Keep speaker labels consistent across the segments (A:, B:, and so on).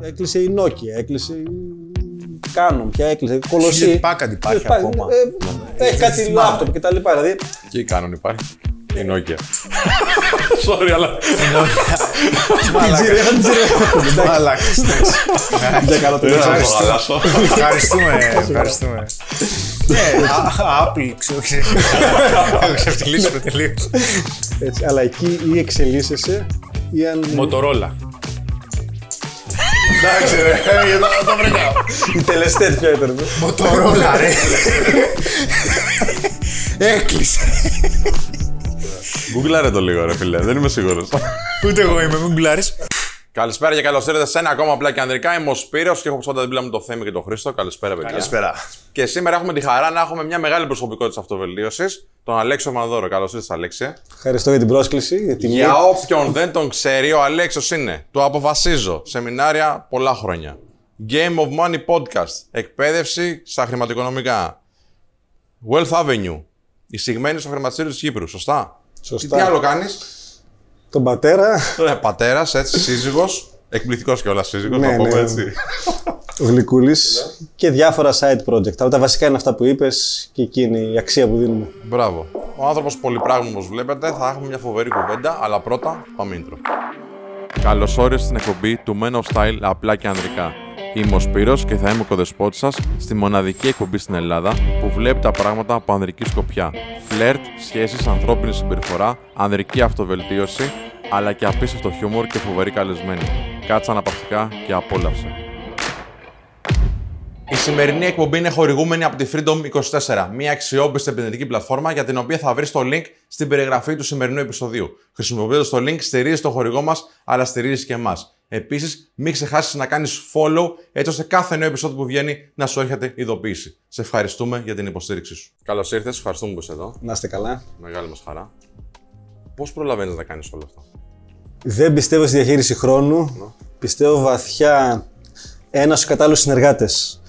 A: Έκλεισε η Nokia, έκλεισε η Canon, πια έκλεισε. Κολοσσή.
B: Hewlett Packard υπάρχει
A: Υπάρχει,
B: ακόμα.
A: ε, Έχει κάτι λάπτοπ και τα λοιπά. Δηλαδή,
C: Και η Canon υπάρχει. Η Nokia. Sorry, αλλά.
B: Μαλάκα.
A: δεν κάνω το
C: Δεν θα το
B: Ευχαριστώ.
C: χαλάσω.
B: Ευχαριστούμε, ευχαριστούμε. Ναι, α- Apple, ξέρω. ξέρω. Ξεφτυλίσουμε τελείως.
A: Έτσι, αλλά εκεί ή εξελίσσεσαι ή αν.
B: Motorola. Εντάξει, ρε, για το- το βρήκα.
A: Η τελεστέτ ποια ήταν. ε;
B: Motorola, ρε. Έκλεισε.
C: Γκουγκλάρε το λίγο, ρε φίλε. Δεν είμαι σίγουρος.
B: Ούτε εγώ είμαι, μην μπλάρεις.
C: Καλησπέρα και καλώς ήρθατε σε ένα ακόμα απλά και ανδρικά. Είμαι ο Σπύρος και έχω πάντα δίπλα μου το Θέμη και τον Χρήστο. Καλησπέρα, παιδιά.
B: Καλησπέρα.
C: Και σήμερα έχουμε τη χαρά να έχουμε μια μεγάλη προσωπικότητα αυτοβελτίωσης, τον Αλέξο Μανδόρο. Καλώς ήρθατε, Αλέξη.
A: Ευχαριστώ για την πρόσκληση. Για την
C: Για όποιον δεν τον ξέρει, ο Αλέξος είναι. Το αποφασίζω. Σεμινάρια πολλά χρόνια. Game of Money Podcast. Εκπαίδευση στα χρηματοοικονομικά. Wealth Avenue. Εισηγμένη στο χρηματιστήριο της Κύπρου. Σωστά;
A: Σωστά.
C: Τι άλλο κάνεις;
A: Τον πατέρα,
C: Τώρα πατέρας, έτσι, σύζυγος. Εκπληκτικός και όλα σύζυγος,
A: Ναι,
C: να πούμε
A: ναι.
C: έτσι.
A: ο Γλυκούλης και διάφορα side project. Αλλά τα βασικά είναι αυτά που είπες και εκεί είναι η αξία που δίνουμε.
C: Μπράβο. Ο άνθρωπος πολυπράγμου όπως βλέπετε. Θα έχουμε μια φοβερή κουβέντα, αλλά πρώτα πάμε intro. Καλώς όρισες στην εκπομπή του Men of Style απλά και ανδρικά. Είμαι ο Σπύρος και θα είμαι ο κοδεσπότης σας στη μοναδική εκπομπή στην Ελλάδα που βλέπει τα πράγματα από ανδρική σκοπιά. Φλερτ, σχέσεις, ανθρώπινη συμπεριφορά, ανδρική αυτοβελτίωση, αλλά και απίστευτο χιούμορ και φοβερή καλεσμένη. Κάτσε αναπαυτικά και απόλαυσε. Η σημερινή εκπομπή είναι χορηγούμενη από τη Freedom24, μια αξιόπιστη επενδυτική πλατφόρμα για την οποία θα βρεις το link στην περιγραφή του σημερινού επεισοδίου. Χρησιμοποιώντας το link, στηρίζεις το χορηγό μας, αλλά στηρίζεις και εμάς. Επίσης, μην ξεχάσεις να κάνεις follow, έτσι ώστε κάθε νέο επεισόδιο που βγαίνει να σου έρχεται ειδοποίηση. Σε ευχαριστούμε για την υποστήριξή σου. Καλώς ήρθες, ευχαριστούμε που είσαι εδώ.
A: Να είστε καλά.
C: Μεγάλη μας χαρά. Πώς προλαβαίνεις να κάνεις όλα αυτά.
A: Δεν πιστεύω στη διαχείριση χρόνου. Πιστεύω βαθιά ένα στους κατάλληλους συνεργάτες.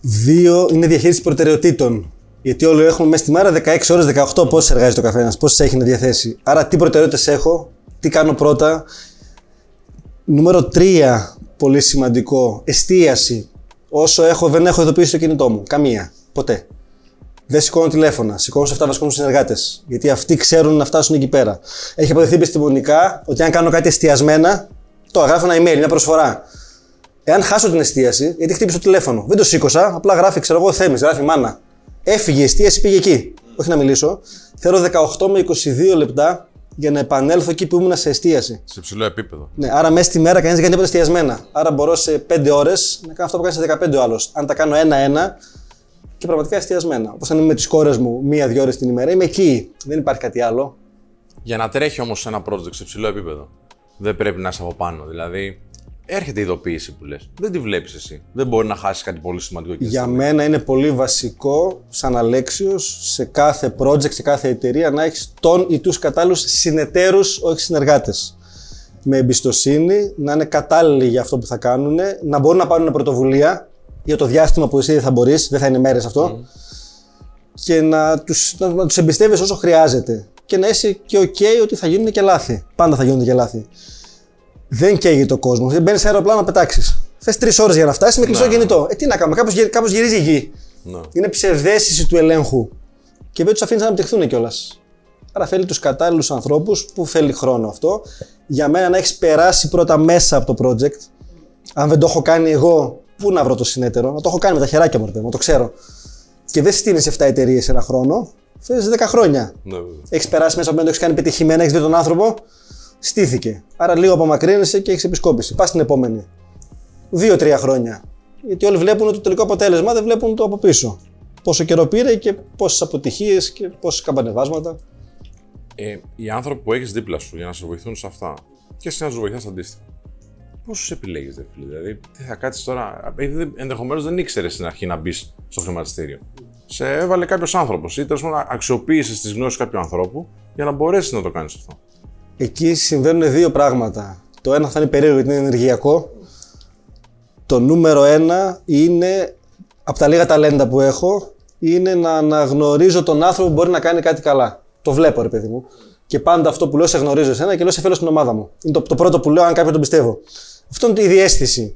A: Δύο είναι διαχείριση προτεραιοτήτων. Γιατί όλοι έχουμε μέσα στη μέρα 16 ώρες, 18 πόσε εργάζεται ο καθένας, πόσε έχει να διαθέσει. Άρα, τι προτεραιότητες έχω, τι κάνω πρώτα. Νούμερο 3, πολύ σημαντικό, εστίαση. Όσο έχω, δεν έχω ειδοποιήσει το κινητό μου. Καμία. Ποτέ. Δεν σηκώνω τηλέφωνα. Σηκώνω σε αυτά βασικού συνεργάτες. Γιατί αυτοί ξέρουν να φτάσουν εκεί πέρα. Έχει αποδειχθεί επιστημονικά ότι αν κάνω κάτι εστιασμένα, το γράφω ένα email, μια προσφορά. Εάν χάσω την εστίαση, γιατί χτύπησε το τηλέφωνο, δεν το σήκωσα, απλά γράφει, ξέρω εγώ, Θέμης, γράφει μάνα. Έφυγε η εστίαση, πήγε εκεί. Όχι να μιλήσω. Θέλω 18 με 22 λεπτά για να επανέλθω εκεί που ήμουν σε εστίαση.
C: Σε υψηλό επίπεδο.
A: Ναι, άρα μέσα στη μέρα κανείς δεν κάνει τίποτα εστιασμένα. Άρα μπορώ σε 5 ώρες να κάνω αυτό που κάνει σε 15 ο άλλος. Αν τα κάνω ένα-ένα και πραγματικά εστιασμένα. Όπως αν είμαι με τις κόρες μου μία-δύο ώρες την ημέρα, είμαι εκεί. Δεν υπάρχει κάτι άλλο.
C: Για να τρέχει όμως ένα project σε υψηλό επίπεδο, δεν πρέπει να είσαι από πάνω. Δηλαδή, έρχεται η ειδοποίηση που λες. Δεν τη βλέπεις εσύ. Δεν μπορεί να χάσεις κάτι πολύ σημαντικό εκεί.
A: Για μένα είναι πολύ βασικό, σαν Αλέξιος, σε κάθε project, σε κάθε εταιρεία, να έχεις τον ή τους κατάλληλους συνεταίρους, όχι συνεργάτες. Με εμπιστοσύνη, να είναι κατάλληλοι για αυτό που θα κάνουν, να μπορούν να πάρουν πρωτοβουλία για το διάστημα που εσύ δεν θα μπορείς, δεν θα είναι μέρες αυτό, και να τους, να, να τους εμπιστεύεις όσο χρειάζεται. Και να είσαι και ok ότι θα γίνουν και λάθη. Πάντα θα γίνονται και λάθη. Δεν καίγεται ο κόσμο. Δεν μπαίνεις σε αεροπλάνο να πετάξεις. Θες τρεις ώρες για να φτάσεις με κλειστό κινητό. Ε, τι να κάνουμε, κάπω κάπως γυρίζει η γη.
C: Ναι.
A: Είναι ψευδέστηση του ελέγχου. Και δεν τους αφήνεις να αναπτυχθούν κιόλας. Άρα θέλει τους κατάλληλους ανθρώπους που θέλει χρόνο αυτό. Για μένα να έχεις περάσει πρώτα μέσα από το project. Αν δεν το έχω κάνει εγώ, πού να βρω το συνέτερο; Να το έχω κάνει με τα χεράκια μου, ρε παιδί μου, το ξέρω. Και δεν στείνεις 7 εταιρείες ένα χρόνο. Θέλει 10 χρόνια.
C: Ναι, βέβαια.
A: Έχεις περάσει μέσα από μένα, το έχεις κάνει πετυχημένα, έχεις δει τον άνθρωπο, στήθηκε. Άρα λίγο απομακρύνεσαι και έχεις επισκόπηση. Πας στην επόμενη. Δύο-τρία χρόνια. Γιατί όλοι βλέπουν το τελικό αποτέλεσμα, δεν βλέπουν το από πίσω. Πόσο καιρό πήρε και πόσες αποτυχίες και πόσες καμπανεβάσματα.
C: Ε, οι άνθρωποι που έχεις δίπλα σου για να σε βοηθούν σε αυτά και εσύ να τους βοηθάς αντίστοιχα. Πώ του επιλέγεις, δε φίλε. Δηλαδή, τι θα κάτσεις τώρα. Ενδεχομένως δεν ήξερες στην αρχή να μπεις στο χρηματιστήριο. Σε έβαλε κάποιος άνθρωπος ή τέλος πάντων αξιοποίησες τις γνώσεις κάποιου ανθρώπου για να μπορέσεις να το κάνεις αυτό.
A: Εκεί συμβαίνουν δύο πράγματα. Το ένα θα είναι περίεργο γιατί είναι ενεργειακό. Το νούμερο ένα είναι, από τα λίγα ταλέντα που έχω, είναι να αναγνωρίζω τον άνθρωπο που μπορεί να κάνει κάτι καλά. Το βλέπω, ρε παιδί μου. Και πάντα αυτό που λέω σε γνωρίζω εσένα και λέω σε φίλο στην ομάδα μου. Είναι το, το πρώτο που λέω, αν κάποιον τον πιστεύω. Αυτό είναι η διέστηση.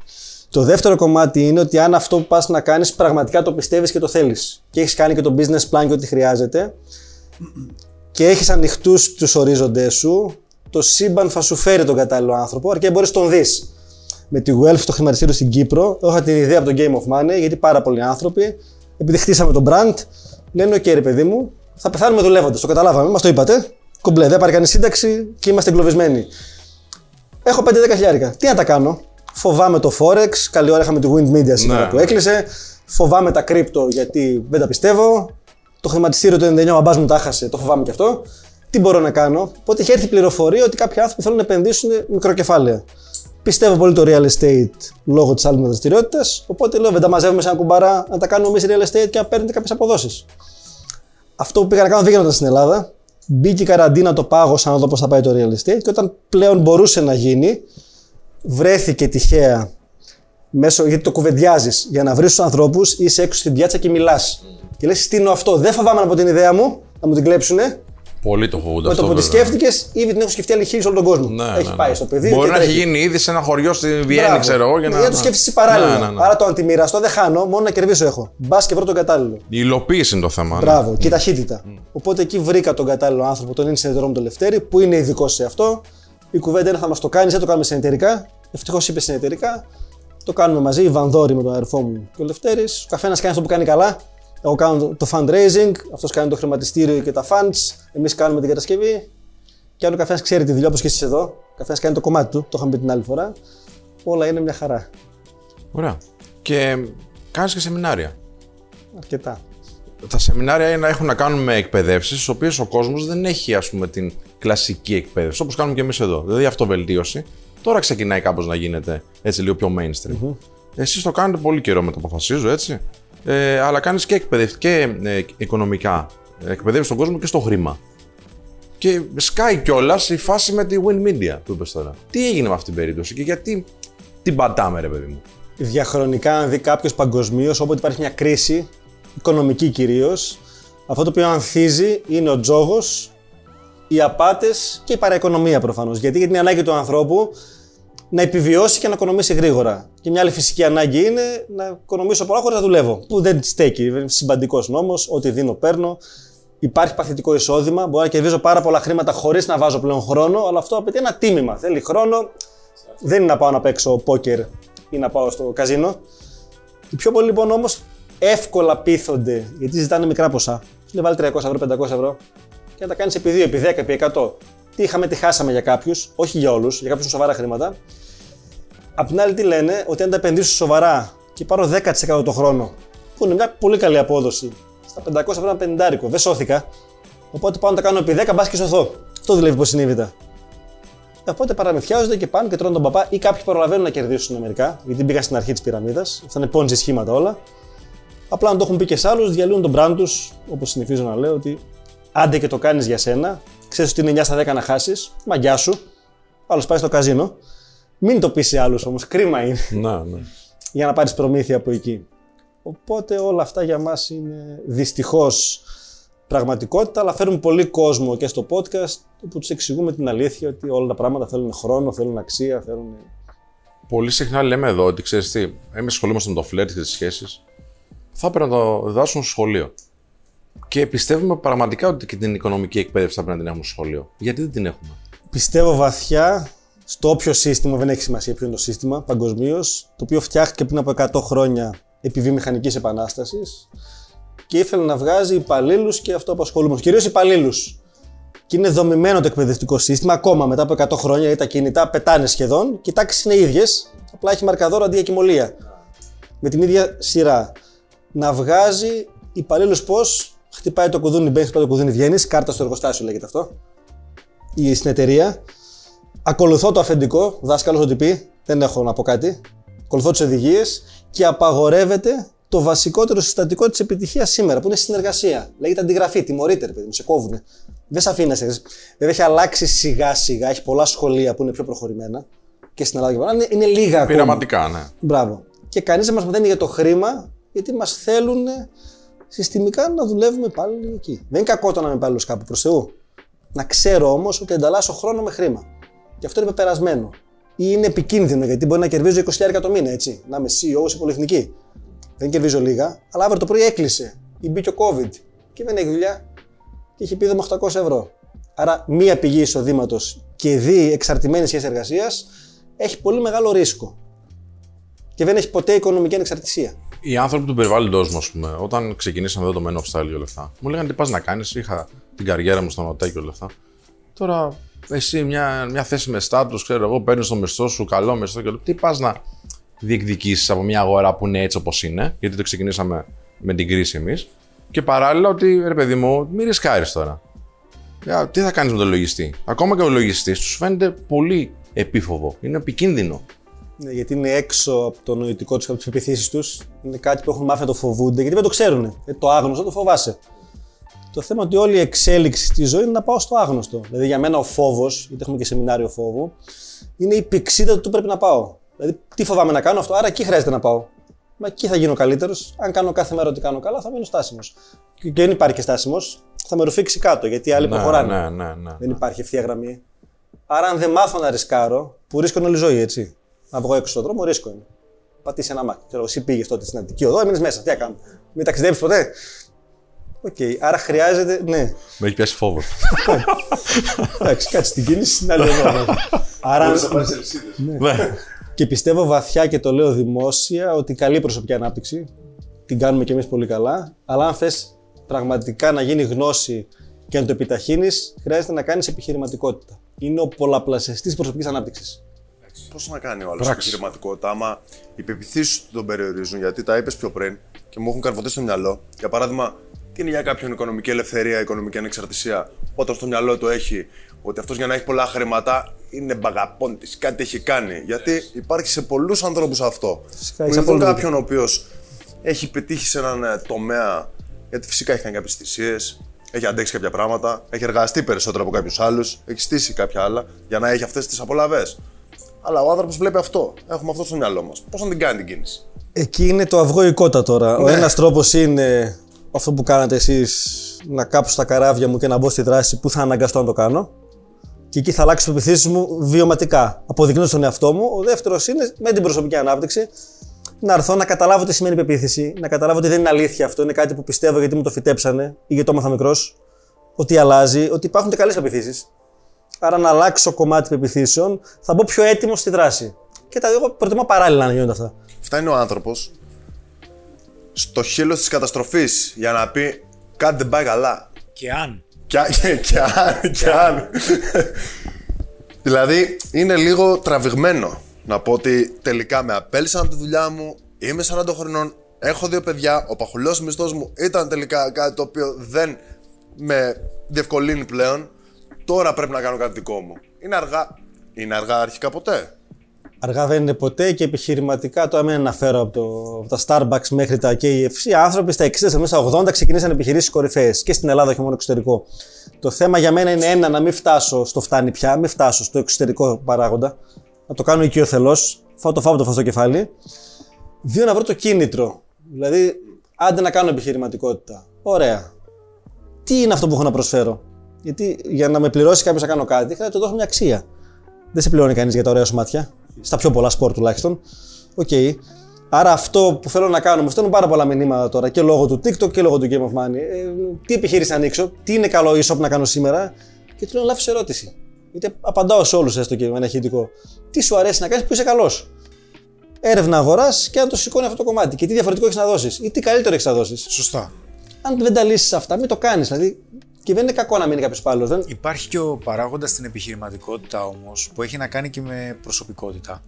A: Το δεύτερο κομμάτι είναι ότι αν αυτό που πας να κάνεις πραγματικά το πιστεύεις και το θέλεις. Και έχεις κάνει και το business plan και ό,τι χρειάζεται. Και έχεις ανοιχτούς τους ορίζοντές σου, το σύμπαν θα σου φέρει τον κατάλληλο άνθρωπο, αρκεί μπορείς να τον δεις. Με τη Wealth, το χρηματιστήριο στην Κύπρο, είχα την ιδέα από το Game of Money, γιατί πάρα πολλοί άνθρωποι, επειδή χτίσαμε τον brand, λένε: OK, ρε παιδί μου, θα πεθάνουμε δουλεύοντας. Το καταλάβαμε, μας το είπατε. Κομπλέ, δεν πάρει κανεί σύνταξη και είμαστε εγκλωβισμένοι. Έχω 5-10 χιλιάρικα. Τι να τα κάνω; Φοβάμαι το Forex. Καλή ώρα είχαμε τη Wind Media σήμερα
C: Ναι.
A: που έκλεισε. Φοβάμαι τα κρύπτο γιατί δεν τα πιστεύω. Το χρηματιστήριο του 99 ο μπαμπάς μου τα χάσε. Το φοβάμαι και αυτό. Τι μπορώ να κάνω. Οπότε έχει έρθει η πληροφορία ότι κάποιοι άνθρωποι θέλουν να επενδύσουν μικροκεφάλαια. Πιστεύω πολύ το real estate λόγω της άλλης δραστηριότητας. Οπότε λέω δεν τα μαζεύουμε σε ένα κουμπαρά να τα κάνουμε εμείς real estate και να παίρνετε κάποιες αποδόσεις. Αυτό που πήγα να κάνω δεν γίνονταν στην Ελλάδα. Μπήκε η καραντίνα, το πάγωσα να δω πώς θα πάει το real estate και όταν πλέον μπορούσε να γίνει, βρέθηκε τυχαία μέσω, γιατί το κουβεντιάζεις για να βρεις τους ανθρώπους, είσαι έξω στην πιάτσα και μιλάς. Και λες: Στείνω αυτό. Δεν φοβάμαι από την ιδέα μου να μου την κλέψουνε.
C: Πολύ το φοβούνται
A: Με
C: αυτό.
A: το που τη
C: βέβαια.
A: σκέφτηκες, ήδη την έχω σκεφτεί άλλη χίλιου όλο τον κόσμο.
C: Ναι,
A: έχει
C: ναι,
A: πάει
C: ναι.
A: στο πεδίο.
C: Μπορεί
A: και
C: να έχει
A: τρέχει.
C: γίνει ήδη σε ένα χωριό στη Βιέννη,
A: Μπράβο.
C: ξέρω εγώ. Για να,
A: Για να το σκέφτεσαι παράλληλα.
C: Ναι, ναι, ναι.
A: Άρα το αντιμοιραστώ δεν χάνω, μόνο να κερδίσω έχω. Μπας και βρω τον κατάλληλο.
C: Η υλοποίηση είναι το θέμα. ναι.
A: Μπράβο, και η ταχύτητα. Οπότε εκεί βρήκα τον κατάλληλο άνθρωπο, τον είναι συνεταιρό μου τον Λευτέρη, που είναι ειδικό σε αυτό. Η κουβέντα είναι θα μας το κάνεις, δεν το κάνουμε συνεταιρικά. Ευτυχώς είπε συνεταιρικά. Το κάνουμε μαζί, η Βανδόρη με τον αδερφό μου και ο Λευτέρης. Ο καθένας κάνει αυτό που κάνει καλά. Εγώ κάνω το- το fundraising, αυτός κάνει το χρηματιστήριο και τα funds. Εμείς κάνουμε την κατασκευή. Και αν ο καθένα ξέρει τη δουλειά όπως και εσείς εδώ, ο καθένα κάνει το κομμάτι του, το είχαμε πει την άλλη φορά. Όλα είναι μια χαρά.
C: Ωραία. Και κάνεις και σεμινάρια.
A: Αρκετά.
C: Τα σεμινάρια είναι να έχουν να κάνουν με εκπαιδεύσεις, στις οποίες ο κόσμος δεν έχει ας πούμε, την κλασική εκπαίδευση, όπως κάνουμε και εμείς εδώ. Δηλαδή αυτοβελτίωση. Τώρα ξεκινάει κάπως να γίνεται έτσι λίγο πιο mainstream. Εσείς το κάνετε πολύ καιρό με το αποφασίζω, έτσι. Ε, αλλά κάνεις και, εκπαιδευ... και ε, οικονομικά. Εκπαιδεύεις τον κόσμο και στο χρήμα. Και σκάει κιόλας η φάση με τη Win Media που είπες τώρα. Τι έγινε με αυτή την περίπτωση και γιατί την πατάμε, ρε παιδί μου;
A: διαχρονικά, αν δει κάποιος παγκοσμίως, όποτε υπάρχει μια κρίση, οικονομική κυρίως, αυτό το οποίο ανθίζει είναι ο τζόγος, οι απάτες και η παραοικονομία προφανώς. Γιατί, γιατί είναι η ανάγκη του ανθρώπου να επιβιώσει και να οικονομήσει γρήγορα. Και μια άλλη φυσική ανάγκη είναι να οικονομήσω πολλά χωρίς να δουλεύω. Που δεν στέκει. Είναι συμπαντικός νόμος. Ό,τι δίνω, παίρνω. Υπάρχει παθητικό εισόδημα. Μπορώ να κερδίζω πάρα πολλά χρήματα χωρίς να βάζω πλέον χρόνο, αλλά αυτό απαιτεί ένα τίμημα. Θέλει χρόνο. Δεν είναι να πάω να παίξω πόκερ ή να πάω στο καζίνο. Οι πιο πολλοί λοιπόν όμως εύκολα πείθονται γιατί ζητάνε μικρά ποσά. Σου λέει βάλει 300 ευρώ, 500 ευρώ και να τα κάνεις επί 2, επί 10, επί 100. Τι είχαμε, τι χάσαμε για κάποιους, όχι για όλους, για κάποιους είναι σοβαρά χρήματα. Απ' την άλλη, τι λένε, ότι αν τα επενδύσω σοβαρά και πάρω 10% το χρόνο, που είναι μια πολύ καλή απόδοση, στα 500 ευρώ ένα 50, δεν σώθηκα. Οπότε πάω να τα κάνω επί 10, μπας και σωθώ. Αυτό δουλεύει υποσυνείδητα. Οπότε παραμυθιάζονται και πάνε και τρώνε τον παπά ή κάποιοι προλαβαίνουν να κερδίσουν μερικά, γιατί μπήκαν στην αρχή της πυραμίδας. Αυτά είναι πόντζι σχήματα όλα. Απλά αν το έχουν πει και σε άλλους, διαλύουν τον brand τους, όπως συνηθίζω να λέω, ότι άντε και το κάνεις για σένα, ξέρεις ότι είναι 9 στα 10 να χάσεις, μαγιά σου. Άλλος πάει στο καζίνο. Μην το πεις σε άλλους όμως, κρίμα είναι
C: Ναι, ναι.
A: για να πάρεις προμήθεια από εκεί. Οπότε όλα αυτά για μας είναι δυστυχώς πραγματικότητα, αλλά φέρνουν πολύ κόσμο και στο podcast που τους εξηγούμε την αλήθεια ότι όλα τα πράγματα θέλουν χρόνο, θέλουν αξία, θέλουν.
C: Πολύ συχνά λέμε εδώ ότι ξέρεις τι, εμείς ασχολούμαστε με το φλερτ και τις σχέσεις. Θα έπρεπε να το διδάσουν στο σχολείο. Και πιστεύουμε πραγματικά ότι και την οικονομική εκπαίδευση θα πρέπει να την έχουμε στο σχολείο. Γιατί δεν την έχουμε;
A: Πιστεύω βαθιά στο όποιο σύστημα, δεν έχει σημασία ποιο είναι το σύστημα παγκοσμίως, το οποίο φτιάχτηκε πριν από 100 χρόνια επί βιομηχανική επανάστασης και ήθελε να βγάζει υπαλλήλους και αυτό απασχολούμενου. Κυρίως υπαλλήλους. Και είναι δομημένο το εκπαιδευτικό σύστημα ακόμα μετά από 100 χρόνια, γιατί τα κινητά πετάνε σχεδόν και οι τάξεις είναι ίδιες, απλά έχει μαρκαδόρο αντί ακυμολία. Με την ίδια σειρά. Να βγάζει υπαλλήλους πώς; Χτυπάει το κουδούνι, μπαίνει, χτυπάει το κουδούνι, βγαίνει, κάρτα στο εργοστάσιο λέγεται αυτό. Ή στην εταιρεία. Ακολουθώ το αφεντικό, δάσκαλος ό,τι πει, δεν έχω να πω κάτι. Ακολουθώ τις οδηγίες και απαγορεύεται το βασικότερο συστατικό της επιτυχίας σήμερα, που είναι η συνεργασία. Λέγεται αντιγραφή, τιμωρείται, ρε παιδί μου, σε κόβουνε. Δεν σε αφήνει να σε. Βέβαια έχει αλλάξει σιγά σιγά, έχει πολλά σχολεία που είναι πιο προχωρημένα και στην Ελλάδα και πάνω. Είναι, είναι λίγα ακόμα.
C: Πειραματικά, ναι.
A: Μπράβο. Και κανείς δεν μας μαθαίνει για το χρήμα, γιατί μας θέλουν συστημικά να δουλεύουμε πάλι εκεί. Δεν είναι κακό το να είμαι υπάλληλος κάπου προς Θεού. Να ξέρω όμως ότι ανταλλάσσω χρόνο με χρήμα. Και αυτό είναι πεπερασμένο. Ή είναι επικίνδυνο γιατί μπορεί να κερδίζω 20.000 το μήνα, έτσι. Να είμαι CEO σε πολυεθνική. Δεν κερδίζω λίγα, αλλά αύριο το πρωί έκλεισε. Ή μπήκε ο COVID και δεν έχει δουλειά και έχει επίδομα 800 ευρώ. Άρα, μία πηγή εισοδήματος και δύο εξαρτημένες σχέσεις εργασίας έχει πολύ μεγάλο ρίσκο. Και δεν έχει ποτέ οικονομική ανεξαρτησία.
C: Οι άνθρωποι του περιβάλλοντό μου, ας πούμε, όταν ξεκινήσαμε εδώ το Men of Style και όλα αυτά, μου λέγανε τι πας να κάνεις. Είχα την καριέρα μου στον ΟΤΕ και όλα αυτά. Τώρα, εσύ μια, μια θέση με στάτου, ξέρω εγώ, παίρνεις το μισθό σου, καλό μισθό και όλα. Τι πας να διεκδικήσεις από μια αγορά που είναι έτσι όπως είναι, γιατί το ξεκινήσαμε με την κρίση εμείς. Και παράλληλα ότι ρε παιδί μου, μην ρισκάρεις τώρα. Για, τι θα κάνεις με τον λογιστή; Ακόμα και ο λογιστής τους φαίνεται πολύ επίφοβο. Είναι επικίνδυνο.
A: Ναι, γιατί είναι έξω από το νοητικό τους και από τις πεπιθήσεις τους. Είναι κάτι που έχουν μάθει να το φοβούνται, γιατί δεν το ξέρουν. Ε, το άγνωστο το φοβάσαι. Το θέμα ότι όλη η εξέλιξη στη ζωή είναι να πάω στο άγνωστο. Δηλαδή για μένα ο φόβος, γιατί έχουμε και σεμινάριο φόβου, είναι η πηξίδα του που πρέπει να πάω. Δηλαδή τι φοβάμαι να κάνω αυτό, άρα εκεί χρειάζεται να πάω. Μα εκεί θα γίνω καλύτερος. Αν κάνω κάθε μέρα ό,τι κάνω καλά, θα μείνω στάσιμος. Και δεν υπάρχει και στάσιμος, θα με ρουφήξει κάτω γιατί οι άλλοι
C: Ναι,
A: προχωράνε.
C: ναι, ναι, ναι.
A: Δεν υπάρχει ευθεία γραμμή. Άρα, αν δεν μάθω να ρισκάρω, που ρίσκω είναι όλη η ζωή, έτσι. Να βγω έξω στον δρόμο, ρίσκο είναι. Πατήσει ένα μάτι. Ξέρω, εσύ πήγες τότε στην Αττική Οδό, έμεινες μέσα. Τι έκανα. Μην ταξιδεύει ποτέ. Οκ, άρα χρειάζεται. Ναι,
C: Με έχει πιάσει φόβο.
A: εντάξει, κάτσε την κίνηση, είναι άλλη εδώ. Άρα,
C: ναι.
A: και πιστεύω βαθιά και το λέω δημόσια ότι καλή προσωπική ανάπτυξη την κάνουμε κι εμείς πολύ καλά. Αλλά αν θες πραγματικά να γίνει γνώση και να το επιταχύνεις, χρειάζεται να κάνεις επιχειρηματικότητα. Είναι ο πολλαπλασιαστής προσωπικής ανάπτυξης.
D: Πώς να κάνει ο άλλος
C: Πράξη.
D: επιχειρηματικότητα, άμα οι πεπιθήσει του τον περιορίζουν, γιατί τα είπες πιο πριν και μου έχουν καρφωτεί στο μυαλό. Για παράδειγμα, τι είναι για κάποιον οικονομική ελευθερία, οικονομική ανεξαρτησία, όταν στο μυαλό του έχει ότι αυτός για να έχει πολλά χρήματα είναι μπαγαπώντη, κάτι έχει κάνει. Γιατί υπάρχει σε πολλούς ανθρώπους αυτό.
A: Φυσικά,
D: Μου
A: έχεις
D: ειδούν
A: απόλυτο
D: κάποιον ο οποίος έχει πετύχει σε έναν ε, τομέα, γιατί φυσικά έχει κάνει κάποιες θυσίες, έχει αντέξει κάποια πράγματα, έχει εργαστεί περισσότερο από κάποιους άλλους, έχει στήσει κάποια άλλα για να έχει αυτές τις απολαυέ. Αλλά ο άνθρωπος βλέπει αυτό. Έχουμε αυτό στο μυαλό μας. Πώς να την κάνει την κίνηση.
A: Εκεί είναι το αυγό η κότα τώρα. Ο ένας τρόπος είναι αυτό που κάνατε εσείς να κάψω τα καράβια μου και να μπω στη δράση που θα αναγκαστώ να το κάνω. Και εκεί θα αλλάξει τις πεπιθήσεις μου βιωματικά. Αποδεικνύω στον εαυτό μου. Ο δεύτερος είναι με την προσωπική ανάπτυξη να έρθω να καταλάβω τι σημαίνει πεποίθηση, να καταλάβω ότι δεν είναι αλήθεια αυτό, είναι κάτι που πιστεύω γιατί μου το φυτέψανε ή γιατί το έμαθα μικρός. Ότι αλλάζει, ότι υπάρχουν και καλές πεπιθήσεις. Άρα να αλλάξω κομμάτι πεπιθήσεων, θα μπω πιο έτοιμο στη δράση. Και τα εγώ προτιμώ παράλληλα να γίνονται αυτά.
D: Φτάνει ο άνθρωπος στο χείλος της καταστροφής για να πει κάτι δεν πάει καλά.
B: Και αν.
D: Κι αν. Κι αν. Κι αν. δηλαδή είναι λίγο τραβηγμένο να πω ότι τελικά με απέλησαν από τη δουλειά μου, είμαι 40 χρονών, έχω δύο παιδιά, ο παχουλός μισθός μου ήταν τελικά κάτι το οποίο δεν με διευκολύνει πλέον. Τώρα πρέπει να κάνω κάτι δικό μου. Είναι αργά. Είναι αργά αρχικά ποτέ.
A: Αργά δεν είναι ποτέ και επιχειρηματικά το μην αναφέρω από, το, από τα Starbucks μέχρι τα KFC. Άνθρωποι στα 60, στα μέσα 80 ξεκινήσαν επιχειρήσεις κορυφαίες και στην Ελλάδα, όχι μόνο εξωτερικό. Το θέμα για μένα είναι ένα, να μην φτάσω στο φτάνει πια, μην φτάσω στο εξωτερικό παράγοντα. Να το κάνω οικειοθελώ, φάω το φάω το φάω στο κεφάλι. Δύο, να βρω το κίνητρο. Δηλαδή, άντε να κάνω επιχειρηματικότητα. Ωραία. Τι είναι αυτό που έχω να προσφέρω; Γιατί για να με πληρώσει κάποιος να κάνω κάτι, χρειάζεται να του δώσω μια αξία. Δεν σε πληρώνει κανείς για τα ωραία σου μάτια. Στα πιο πολλά σπορ τουλάχιστον. Οκ. Άρα αυτό που θέλω να κάνω, μου στέλνουν πάρα πολλά μηνύματα τώρα και λόγω του TikTok και λόγω του Game of Money. Ε, τι επιχείρηση να ανοίξω, τι είναι καλό e-shop να κάνω σήμερα και του λέω λάθος ερώτηση. Γιατί απαντάω σε όλους έστω και με ένα ηχητικό. Τι σου αρέσει να κάνεις που είσαι καλός; Έρευνα αγοράς και αν το σηκώνει αυτό το κομμάτι. Και τι διαφορετικό έχεις να δώσεις ή τι καλύτερο έχεις να δώσεις.
B: Σωστά.
A: Αν δεν τα λύσεις αυτά, μην το κάνεις. Δηλαδή, και δεν είναι κακό να μείνει κάποιος άλλο. Δεν...
B: Υπάρχει και ο παράγοντας στην επιχειρηματικότητα όμως που έχει να κάνει και με προσωπικότητα.